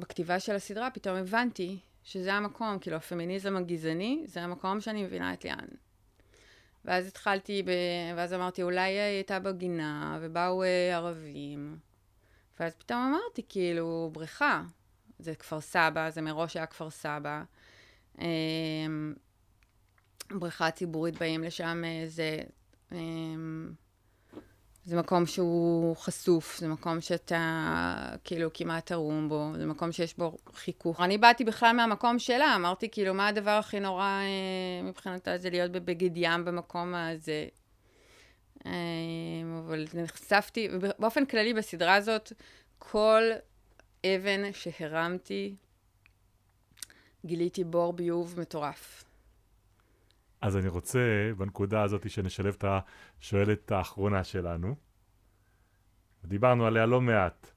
בכתיבה של הסדרה פתאום הבנתי שזה המקום, כאילו הפמיניזם הגזעני, זה המקום שאני מבינה את ליאן. ואז התחלתי, ב... ואז אמרתי, אולי היא הייתה בגינה, ובאו אה, ערבים. ואז פתאום אמרתי, כאילו, בריכה. זה כפר סבא, זה מראש היה כפר סבא. בריכה ציבורית באים לשם, זה, זה מקום שהוא חשוף, זה מקום שאתה כאילו כמעט ערום בו, זה מקום שיש בו חיכוך. אני באתי בכלל מהמקום שלה, אמרתי כאילו, מה הדבר הכי נורא מבחינתה זה להיות בבגד ים במקום הזה. אבל נחשפתי, באופן כללי בסדרה הזאת, כל אבן שהרמתי, גיליתי בור ביוב מטורף. אז אני רוצה, בנקודה הזאת, שנשלב את השואלת האחרונה שלנו. דיברנו עליה לא מעט.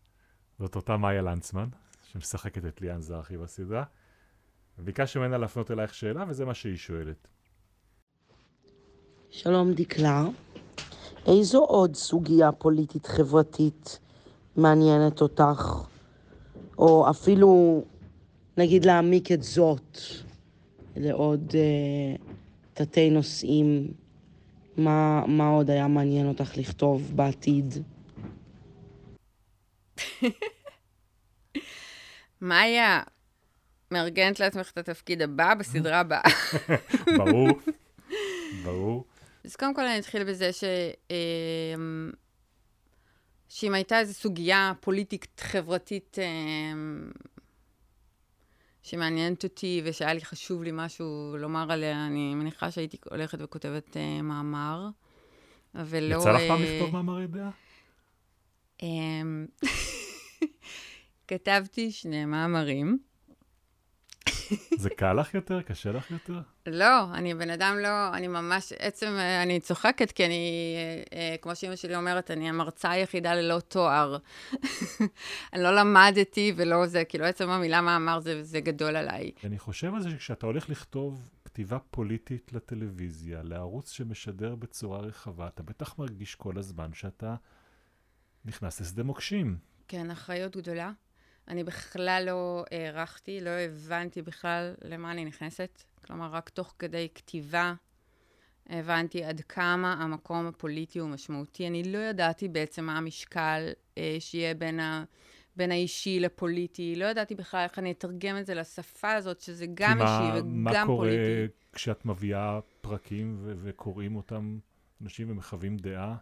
זאת אותה מאיה לנצמן, שמשחקת את ליאן זרחי בסדרה. וביקשתי ממנה להפנות אלייך שאלה, וזה מה שהיא שואלת. שלום דקלה, איזו עוד סוגיה פוליטית חברתית מעניינת אותך? או אפילו נגיד להעמיק את זאת לעוד uh, תתי נושאים, מה, מה עוד היה מעניין אותך לכתוב בעתיד? מאיה, מארגנת לעצמך את התפקיד הבא בסדרה הבאה. ברור, ברור. אז קודם כל אני אתחיל בזה ש... שאם הייתה איזו סוגיה פוליטית חברתית שמעניינת אותי ושהיה לי חשוב לי משהו לומר עליה, אני מניחה שהייתי הולכת וכותבת uh, מאמר, ולא... יצא לך פעם לכתוב מאמר ידע? כתבתי שני מאמרים. זה קל לך יותר? קשה לך יותר? לא, אני בן אדם לא, אני ממש, עצם, אני צוחקת, כי אני, כמו שאימא שלי אומרת, אני המרצה היחידה ללא תואר. אני לא למדתי ולא זה, כאילו עצם המילה מאמר זה, זה גדול עליי. אני חושב על זה שכשאתה הולך לכתוב כתיבה פוליטית לטלוויזיה, לערוץ שמשדר בצורה רחבה, אתה בטח מרגיש כל הזמן שאתה נכנס לשדה מוקשים. כן, אחריות גדולה. אני בכלל לא הערכתי, לא הבנתי בכלל למה אני נכנסת. כלומר, רק תוך כדי כתיבה הבנתי עד כמה המקום הפוליטי הוא משמעותי. אני לא ידעתי בעצם מה המשקל אה, שיהיה בין, ה, בין האישי לפוליטי. לא ידעתי בכלל איך אני אתרגם את זה לשפה הזאת, שזה גם מה, אישי וגם מה קורה פוליטי. כשאת מביאה פרקים ו- וקוראים אותם אנשים ומחווים דעה?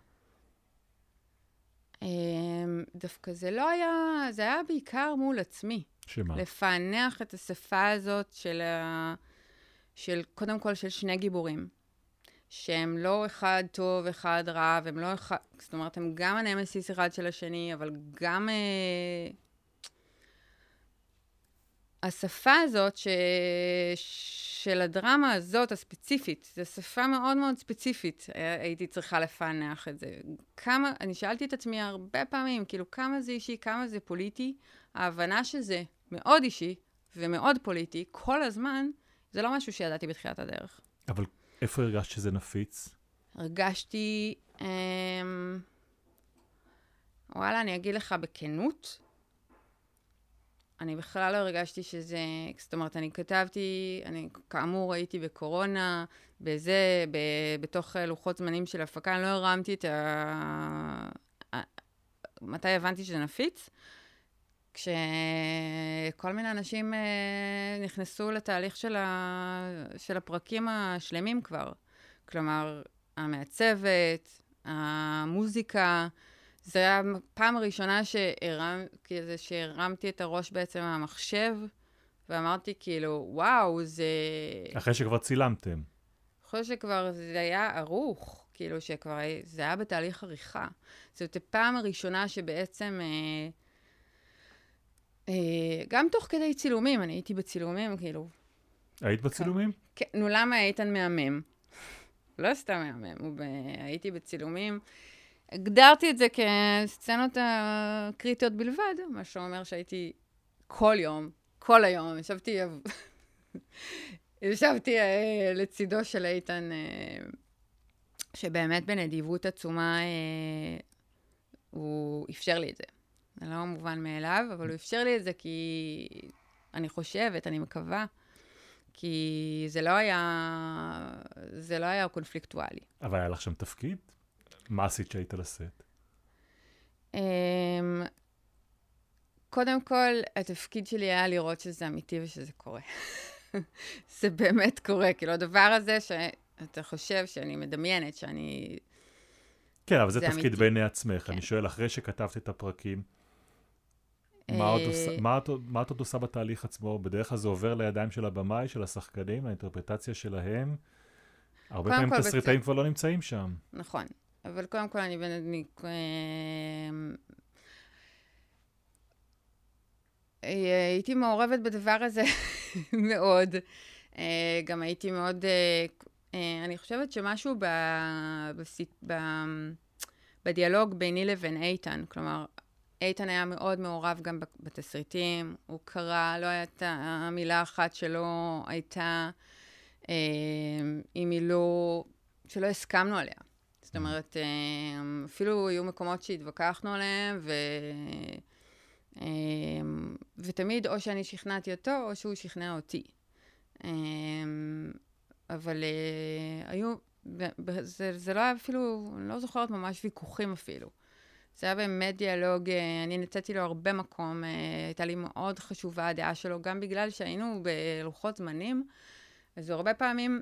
אמ, דווקא זה לא היה, זה היה בעיקר מול עצמי. שמה? לפענח את השפה הזאת של, ה... של קודם כל של שני גיבורים, שהם לא אחד טוב, אחד רע, והם לא אחד, זאת אומרת, הם גם הנמסיס אחד של השני, אבל גם... אה... השפה הזאת ש... של הדרמה הזאת, הספציפית, זו שפה מאוד מאוד ספציפית, אה, הייתי צריכה לפענח את זה. כמה, אני שאלתי את עצמי הרבה פעמים, כאילו, כמה זה אישי, כמה זה פוליטי, ההבנה שזה מאוד אישי ומאוד פוליטי, כל הזמן, זה לא משהו שידעתי בתחילת הדרך. אבל איפה הרגשת שזה נפיץ? הרגשתי, אמ... וואלה, אני אגיד לך בכנות, אני בכלל לא הרגשתי שזה, זאת אומרת, אני כתבתי, אני כאמור הייתי בקורונה, בזה, ב, בתוך לוחות זמנים של הפקה, אני לא הרמתי את ה... מתי הבנתי שזה נפיץ? כשכל מיני אנשים אה, נכנסו לתהליך של, ה... של הפרקים השלמים כבר. כלומר, המעצבת, המוזיקה, זה היה הפעם הראשונה שהרמ... כזה שהרמתי את הראש בעצם מהמחשב, ואמרתי כאילו, וואו, זה... אחרי שכבר צילמתם. אחרי שכבר זה היה ערוך, כאילו שכבר זה היה בתהליך עריכה. זאת הפעם הראשונה שבעצם... אה, אה, גם תוך כדי צילומים, אני הייתי בצילומים, כאילו... היית בצילומים? כן, נו למה איתן מהמם? לא סתם מהמם, ב... הייתי בצילומים. הגדרתי את זה כסצנות הקריטיות בלבד, מה שאומר שהייתי כל יום, כל היום, ישבתי, ישבתי uh, לצידו של איתן, uh, שבאמת בנדיבות עצומה uh, הוא אפשר לי את זה. זה לא מובן מאליו, אבל הוא אפשר לי את זה כי אני חושבת, אני מקווה, כי זה לא היה, זה לא היה קונפליקטואלי. אבל היה לך שם תפקיד? מה עשית שהיית לשאת? Um, קודם כל, התפקיד שלי היה לראות שזה אמיתי ושזה קורה. זה באמת קורה, כאילו, הדבר הזה שאתה חושב שאני מדמיינת, שאני... כן, אבל זה, זה תפקיד אמיתי. בעיני עצמך. כן. אני שואל, אחרי שכתבת את הפרקים, מה, עוד עושה, אה, מה, את, מה את עוד עושה בתהליך עצמו? בדרך כלל זה עובר לידיים של הבמאי, של השחקנים, האינטרפטציה שלהם. הרבה פעמים תסריטאים כבר לא נמצאים שם. נכון. אבל קודם כל אני... אני אה, אה, הייתי מעורבת בדבר הזה מאוד. אה, גם הייתי מאוד... אני חושבת שמשהו ב, בס, ב, בדיאלוג ביני לבין איתן, כלומר, איתן היה מאוד מעורב גם בתסריטים, הוא קרא, לא הייתה מילה אחת שלא הייתה, אם היא לא, שלא הסכמנו עליה. זאת אומרת, אה, אפילו היו מקומות שהתווכחנו עליהם, ו... אה, ותמיד או שאני שכנעתי אותו, או שהוא שכנע אותי. אה, אבל היו, זה, זה לא היה אפילו, אני לא זוכרת ממש ויכוחים אפילו. זה היה באמת דיאלוג, אני נתתי לו הרבה מקום, הייתה לי מאוד חשובה הדעה שלו, גם בגלל שהיינו בלוחות זמנים, אז הרבה פעמים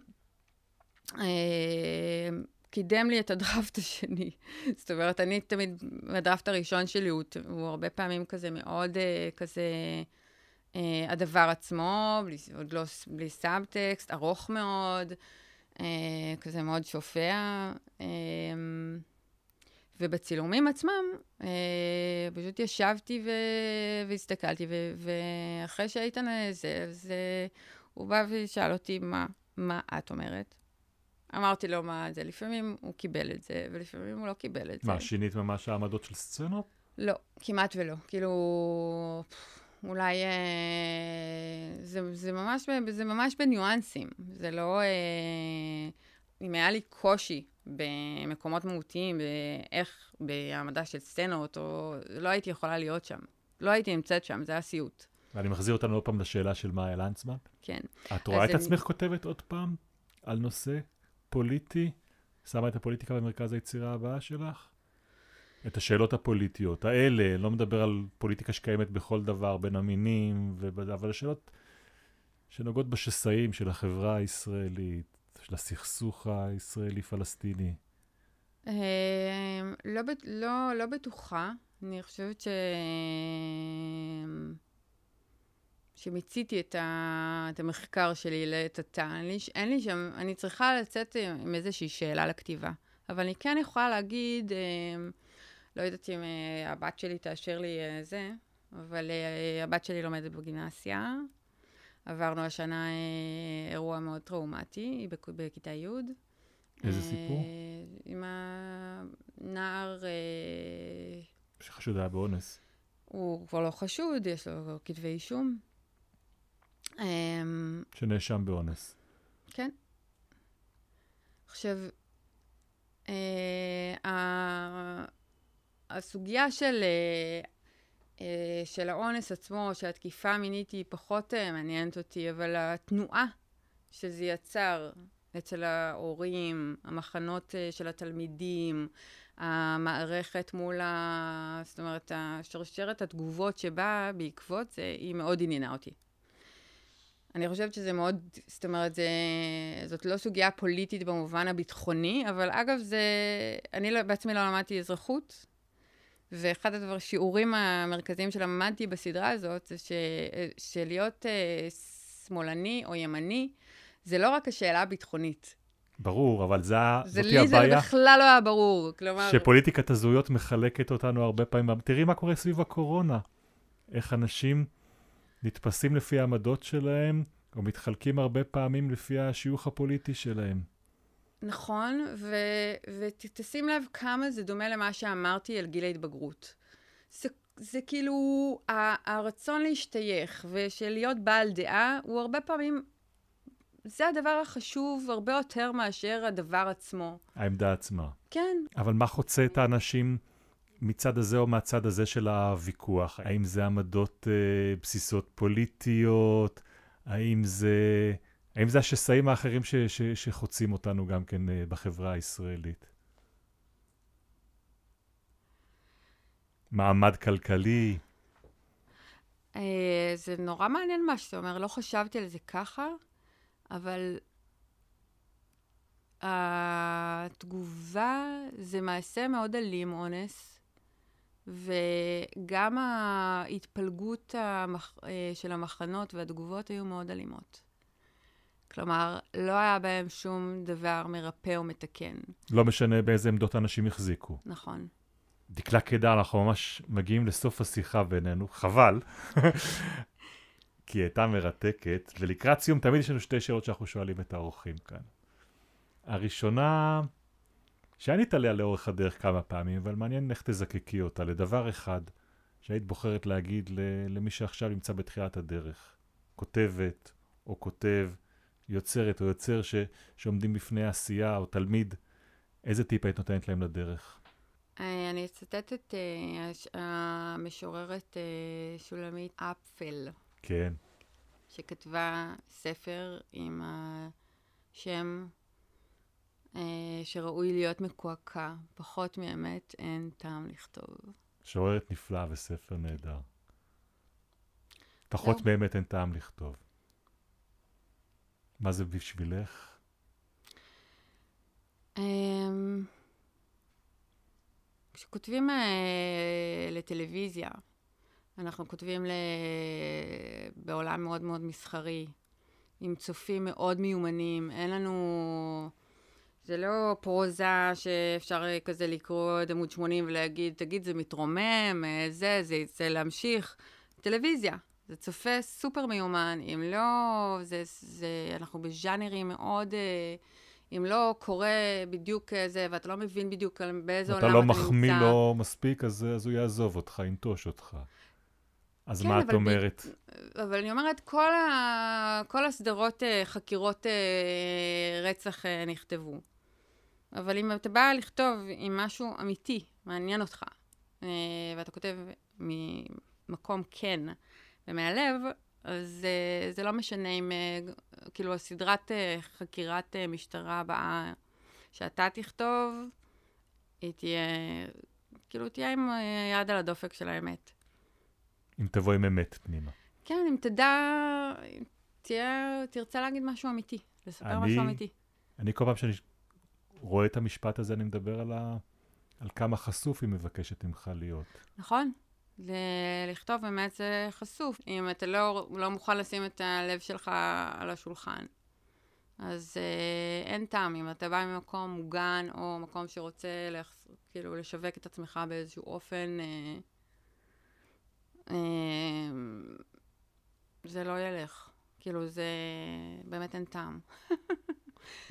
קידם לי את הדראפט השני. זאת אומרת, אני תמיד, הדראפט הראשון שלי הוא, הוא הרבה פעמים כזה מאוד uh, כזה, uh, הדבר עצמו, בלי, עוד לא, בלי סאבטקסט, ארוך מאוד, uh, כזה מאוד שופע. Uh, ובצילומים עצמם, uh, פשוט ישבתי ו- והסתכלתי, ו- ואחרי שהייתן זה, זה, הוא בא ושאל אותי, מה, מה את אומרת? אמרתי לו מה זה, לפעמים הוא קיבל את זה, ולפעמים הוא לא קיבל את מה, זה. מה, שינית ממש העמדות של סצנות? לא, כמעט ולא. כאילו, אולי... אה, זה, זה, ממש, זה ממש בניואנסים. זה לא... אה, אם היה לי קושי במקומות מהותיים, באיך, בהעמדה של סצנות, או... לא הייתי יכולה להיות שם. לא הייתי נמצאת שם, זה היה סיוט. ואני מחזיר אותנו עוד פעם לשאלה של מאיה לנצמן. כן. את רואה את אני... עצמך כותבת עוד פעם על נושא פוליטי? שמה את הפוליטיקה במרכז היצירה הבאה שלך? את השאלות הפוליטיות האלה, לא מדבר על פוליטיקה שקיימת בכל דבר בין המינים, אבל השאלות שנוגעות בשסעים של החברה הישראלית, של הסכסוך הישראלי-פלסטיני? אה, לא, לא, לא בטוחה. אני חושבת ש... שמיציתי את, ה... את המחקר שלי לעת עתה. אין אין לי שם, אני צריכה לצאת עם איזושהי שאלה לכתיבה. אבל אני כן יכולה להגיד, אה, לא יודעת אם אה, הבת שלי תאשר לי אה, זה, אבל אה, הבת שלי לומדת בגימנסיה. עברנו השנה אה, אירוע מאוד טראומטי, היא בכ- בכיתה י'. איזה אה, סיפור? עם הנער, אה, שחשוד היה באונס. הוא כבר לא חשוד, יש לו כתבי אישום. אמ, שנאשם באונס. כן. עכשיו, אה, הסוגיה של, אה, אה, של האונס עצמו, של התקיפה המינית, היא פחות אה, מעניינת אותי, אבל התנועה שזה יצר אצל ההורים, המחנות אה, של התלמידים, המערכת מול ה... זאת אומרת, השרשרת התגובות שבאה בעקבות זה, היא מאוד עניינה אותי. אני חושבת שזה מאוד, זאת אומרת, זה, זאת לא סוגיה פוליטית במובן הביטחוני, אבל אגב, זה, אני לא, בעצמי לא למדתי אזרחות, ואחד הדבר, שיעורים המרכזיים שלמדתי בסדרה הזאת, זה ש, שלהיות אה, שמאלני או ימני, זה לא רק השאלה הביטחונית. ברור, אבל זה, זה זאתי לי זה הבעיה, בכלל לא היה ברור. כלומר, שפוליטיקת הזהויות מחלקת אותנו הרבה פעמים. תראי מה קורה סביב הקורונה. איך אנשים נתפסים לפי העמדות שלהם, או מתחלקים הרבה פעמים לפי השיוך הפוליטי שלהם. נכון, ו- ותשים לב כמה זה דומה למה שאמרתי על גיל ההתבגרות. זה, זה כאילו, ה- הרצון להשתייך ושל להיות בעל דעה, הוא הרבה פעמים, זה הדבר החשוב הרבה יותר מאשר הדבר עצמו. העמדה עצמה. כן, אבל מה חוצה את האנשים מצד הזה או מהצד הזה של הוויכוח? האם זה עמדות אה, בסיסות פוליטיות? האם זה, האם זה השסעים האחרים ש, ש, שחוצים אותנו גם כן אה, בחברה הישראלית? מעמד כלכלי? אה, זה נורא מעניין מה שאתה אומר, לא חשבתי על זה ככה, אבל התגובה זה מעשה מאוד אלים, אונס, וגם ההתפלגות המח... אה, של המחנות והתגובות היו מאוד אלימות. כלומר, לא היה בהם שום דבר מרפא או מתקן, לא משנה באיזה עמדות אנשים החזיקו. נכון. דקלה קידר, אנחנו ממש מגיעים לסוף השיחה בינינו, חבל, כי היא הייתה מרתקת, ולקראת סיום תמיד יש לנו שתי שאלות שאנחנו שואלים את האורחים כאן. הראשונה, שענית עליה לאורך הדרך כמה פעמים, אבל מעניין איך תזקקי אותה לדבר אחד שהיית בוחרת להגיד למי שעכשיו נמצא בתחילת הדרך, כותבת או כותב, יוצרת או יוצר ש- שעומדים בפני עשייה, או תלמיד, איזה טיפ היית נותנת להם לדרך? אה, אני אצטט את אה, המשוררת אה, שולמית אפפל. כן. שכתבה ספר עם השם שראוי להיות מקועקע. פחות מאמת אין טעם לכתוב. שוררת נפלאה וספר נהדר. פחות זהו. באמת אין טעם לכתוב. מה זה בשבילך? אמ, כשכותבים אה, לטלוויזיה, אנחנו כותבים ל... בעולם מאוד מאוד מסחרי, עם צופים מאוד מיומנים, אין לנו... זה לא פרוזה שאפשר אה, כזה לקרוא עד עמוד 80 ולהגיד, תגיד, זה מתרומם, אה, זה, זה, זה להמשיך. טלוויזיה, זה צופה סופר מיומן, אם לא, זה, זה, אנחנו בז'אנרים מאוד... אה, אם לא קורה בדיוק זה, ואתה לא מבין בדיוק באיזה עולם אתה אתה לא נמצא. מחמיא לו מספיק, אז, אז הוא יעזוב אותך, ינטוש אותך. אז כן, מה את אבל ב- אומרת? אבל אני אומרת, כל, ה... כל הסדרות חקירות רצח נכתבו. אבל אם אתה בא לכתוב עם משהו אמיתי, מעניין אותך, אה, ואתה כותב ממקום כן ומהלב, אז אה, זה לא משנה אם, אה, כאילו, הסדרת חקירת משטרה הבאה שאתה תכתוב, היא תהיה, כאילו, תהיה עם יד על הדופק של האמת. אם תבוא עם אמת פנימה. כן, אם תדע, תהיה, תרצה להגיד משהו אמיתי, לספר אני- משהו אמיתי. אני כל פעם שאני רואה את המשפט הזה, אני מדבר על, ה... על כמה חשוף היא מבקשת ממך להיות. נכון. ל- לכתוב באמת זה חשוף. אם אתה לא, לא מוכן לשים את הלב שלך על השולחן, אז אה, אין טעם. אם אתה בא ממקום מוגן, או מקום שרוצה לח... כאילו לשווק את עצמך באיזשהו אופן, אה, אה, זה לא ילך. כאילו, זה באמת אין טעם.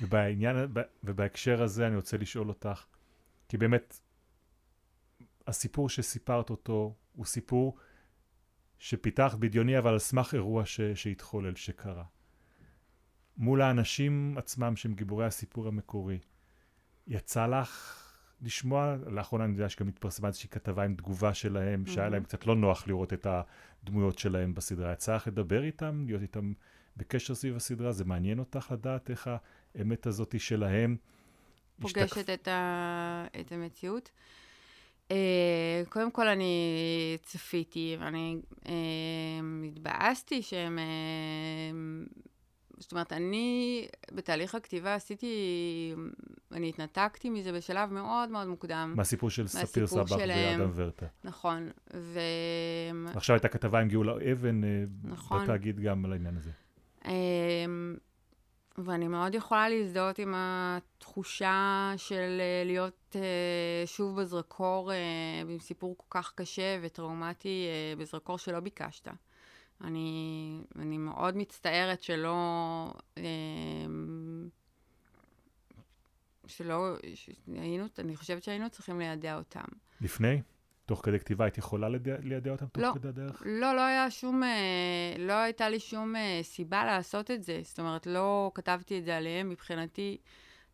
ובעניין, ובהקשר הזה אני רוצה לשאול אותך, כי באמת, הסיפור שסיפרת אותו הוא סיפור שפיתח בדיוני, אבל על סמך אירוע ש, שהתחולל, שקרה. מול האנשים עצמם שהם גיבורי הסיפור המקורי, יצא לך לשמוע, לאחרונה אני יודע שגם התפרסמה איזושהי כתבה עם תגובה שלהם, mm-hmm. שהיה להם קצת לא נוח לראות את הדמויות שלהם בסדרה. יצא לך לדבר איתם, להיות איתם בקשר סביב הסדרה? זה מעניין אותך לדעת איך האמת הזאת שלהם פוגשת השתק... את, ה... את המציאות? Uh, קודם כל, אני צפיתי, ואני uh, התבאסתי שהם... Uh, זאת אומרת, אני בתהליך הכתיבה עשיתי, אני התנתקתי מזה בשלב מאוד מאוד מוקדם. מהסיפור של ספיר סבח ואדם ורטה. נכון, ו... עכשיו הייתה כתבה עם גאולה אבן נכון. בתאגיד גם על העניין הזה. ואני מאוד יכולה להזדהות עם התחושה של אה, להיות אה, שוב בזרקור, אה, עם סיפור כל כך קשה וטראומטי, בזרקור שלא ביקשת. אני, אני מאוד מצטערת שלא... שלא... שהיינו, אני חושבת שהיינו צריכים לידע אותם. לפני? תוך כדי כתיבה היית יכולה לידע אותם תוך לא, כדי הדרך? לא, לא היה שום, אה, לא הייתה לי שום אה, סיבה לעשות את זה. זאת אומרת, לא כתבתי את זה עליהם. מבחינתי,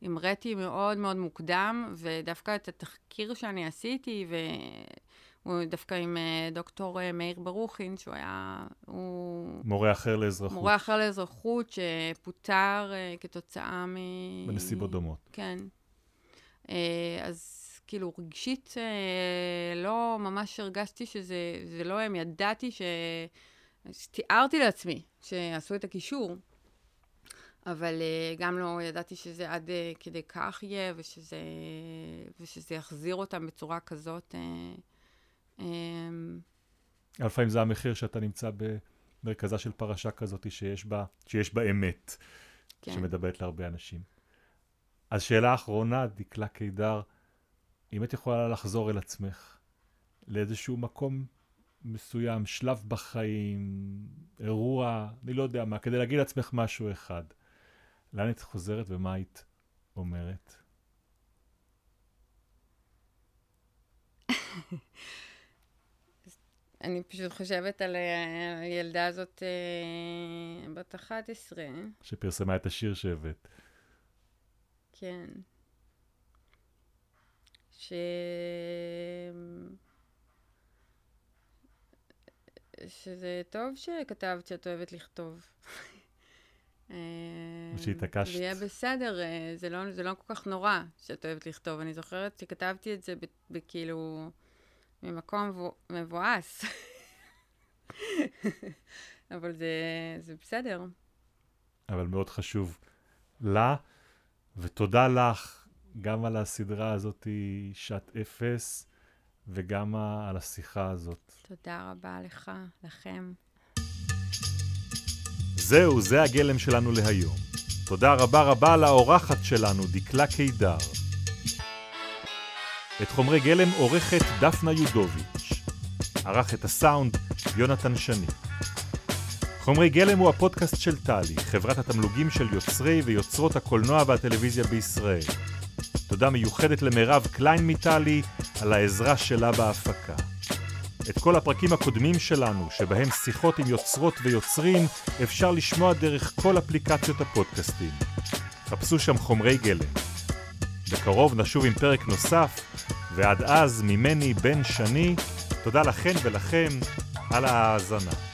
המראתי מאוד מאוד מוקדם, ודווקא את התחקיר שאני עשיתי, והוא דווקא עם אה, דוקטור מאיר ברוכין, שהוא היה... הוא... מורה אחר לאזרחות. מורה אחר לאזרחות, שפוטר אה, כתוצאה מ... בנסיבות דומות. כן. אז... כאילו, רגשית אה, לא ממש הרגשתי שזה לא הם. ידעתי ש... תיארתי לעצמי שעשו את הקישור, אבל אה, גם לא ידעתי שזה עד אה, כדי כך יהיה, ושזה, ושזה יחזיר אותם בצורה כזאת. אה, אה, לפעמים זה המחיר שאתה נמצא במרכזה של פרשה כזאת שיש בה, שיש בה אמת, כן. שמדברת להרבה אנשים. אז שאלה אחרונה, דקלה קידר, אם את יכולה לחזור אל עצמך, לאיזשהו מקום מסוים, שלב בחיים, אירוע, אני לא יודע מה, כדי להגיד לעצמך משהו אחד, לאן היית חוזרת ומה היית אומרת? אני פשוט חושבת על הילדה הזאת אה, בת 11. שפרסמה את השיר שהבאת. כן. ש... שזה טוב שכתבת שאת אוהבת לכתוב. שהתעקשת. זה יהיה בסדר, אה, זה לא, זה לא כל כך נורא שאת אוהבת לכתוב. אני זוכרת שכתבתי את זה בכאילו, ממקום מבואס. אבל זה, זה בסדר. אבל מאוד חשוב לה, ותודה לך גם על הסדרה הזאת שעת אפס, וגם על השיחה הזאת. תודה רבה לך, לכם. זהו, זה הגלם שלנו להיום. תודה רבה רבה לאורחת שלנו, דקלה קידר. את חומרי גלם עורכת דפנה יודוביץ'. ערך את הסאונד יונתן שני. חומרי גלם הוא הפודקאסט של טלי, חברת התמלוגים של יוצרי ויוצרות הקולנוע והטלוויזיה בישראל. תודה מיוחדת למירב קליין מטלי על העזרה שלה בהפקה. את כל הפרקים הקודמים שלנו, שבהם שיחות עם יוצרות ויוצרים, אפשר לשמוע דרך כל אפליקציות הפודקאסטים. חפשו שם חומרי גלם. בקרוב נשוב עם פרק נוסף, ועד אז ממני בן שני, תודה לכן ולכם על ההאזנה.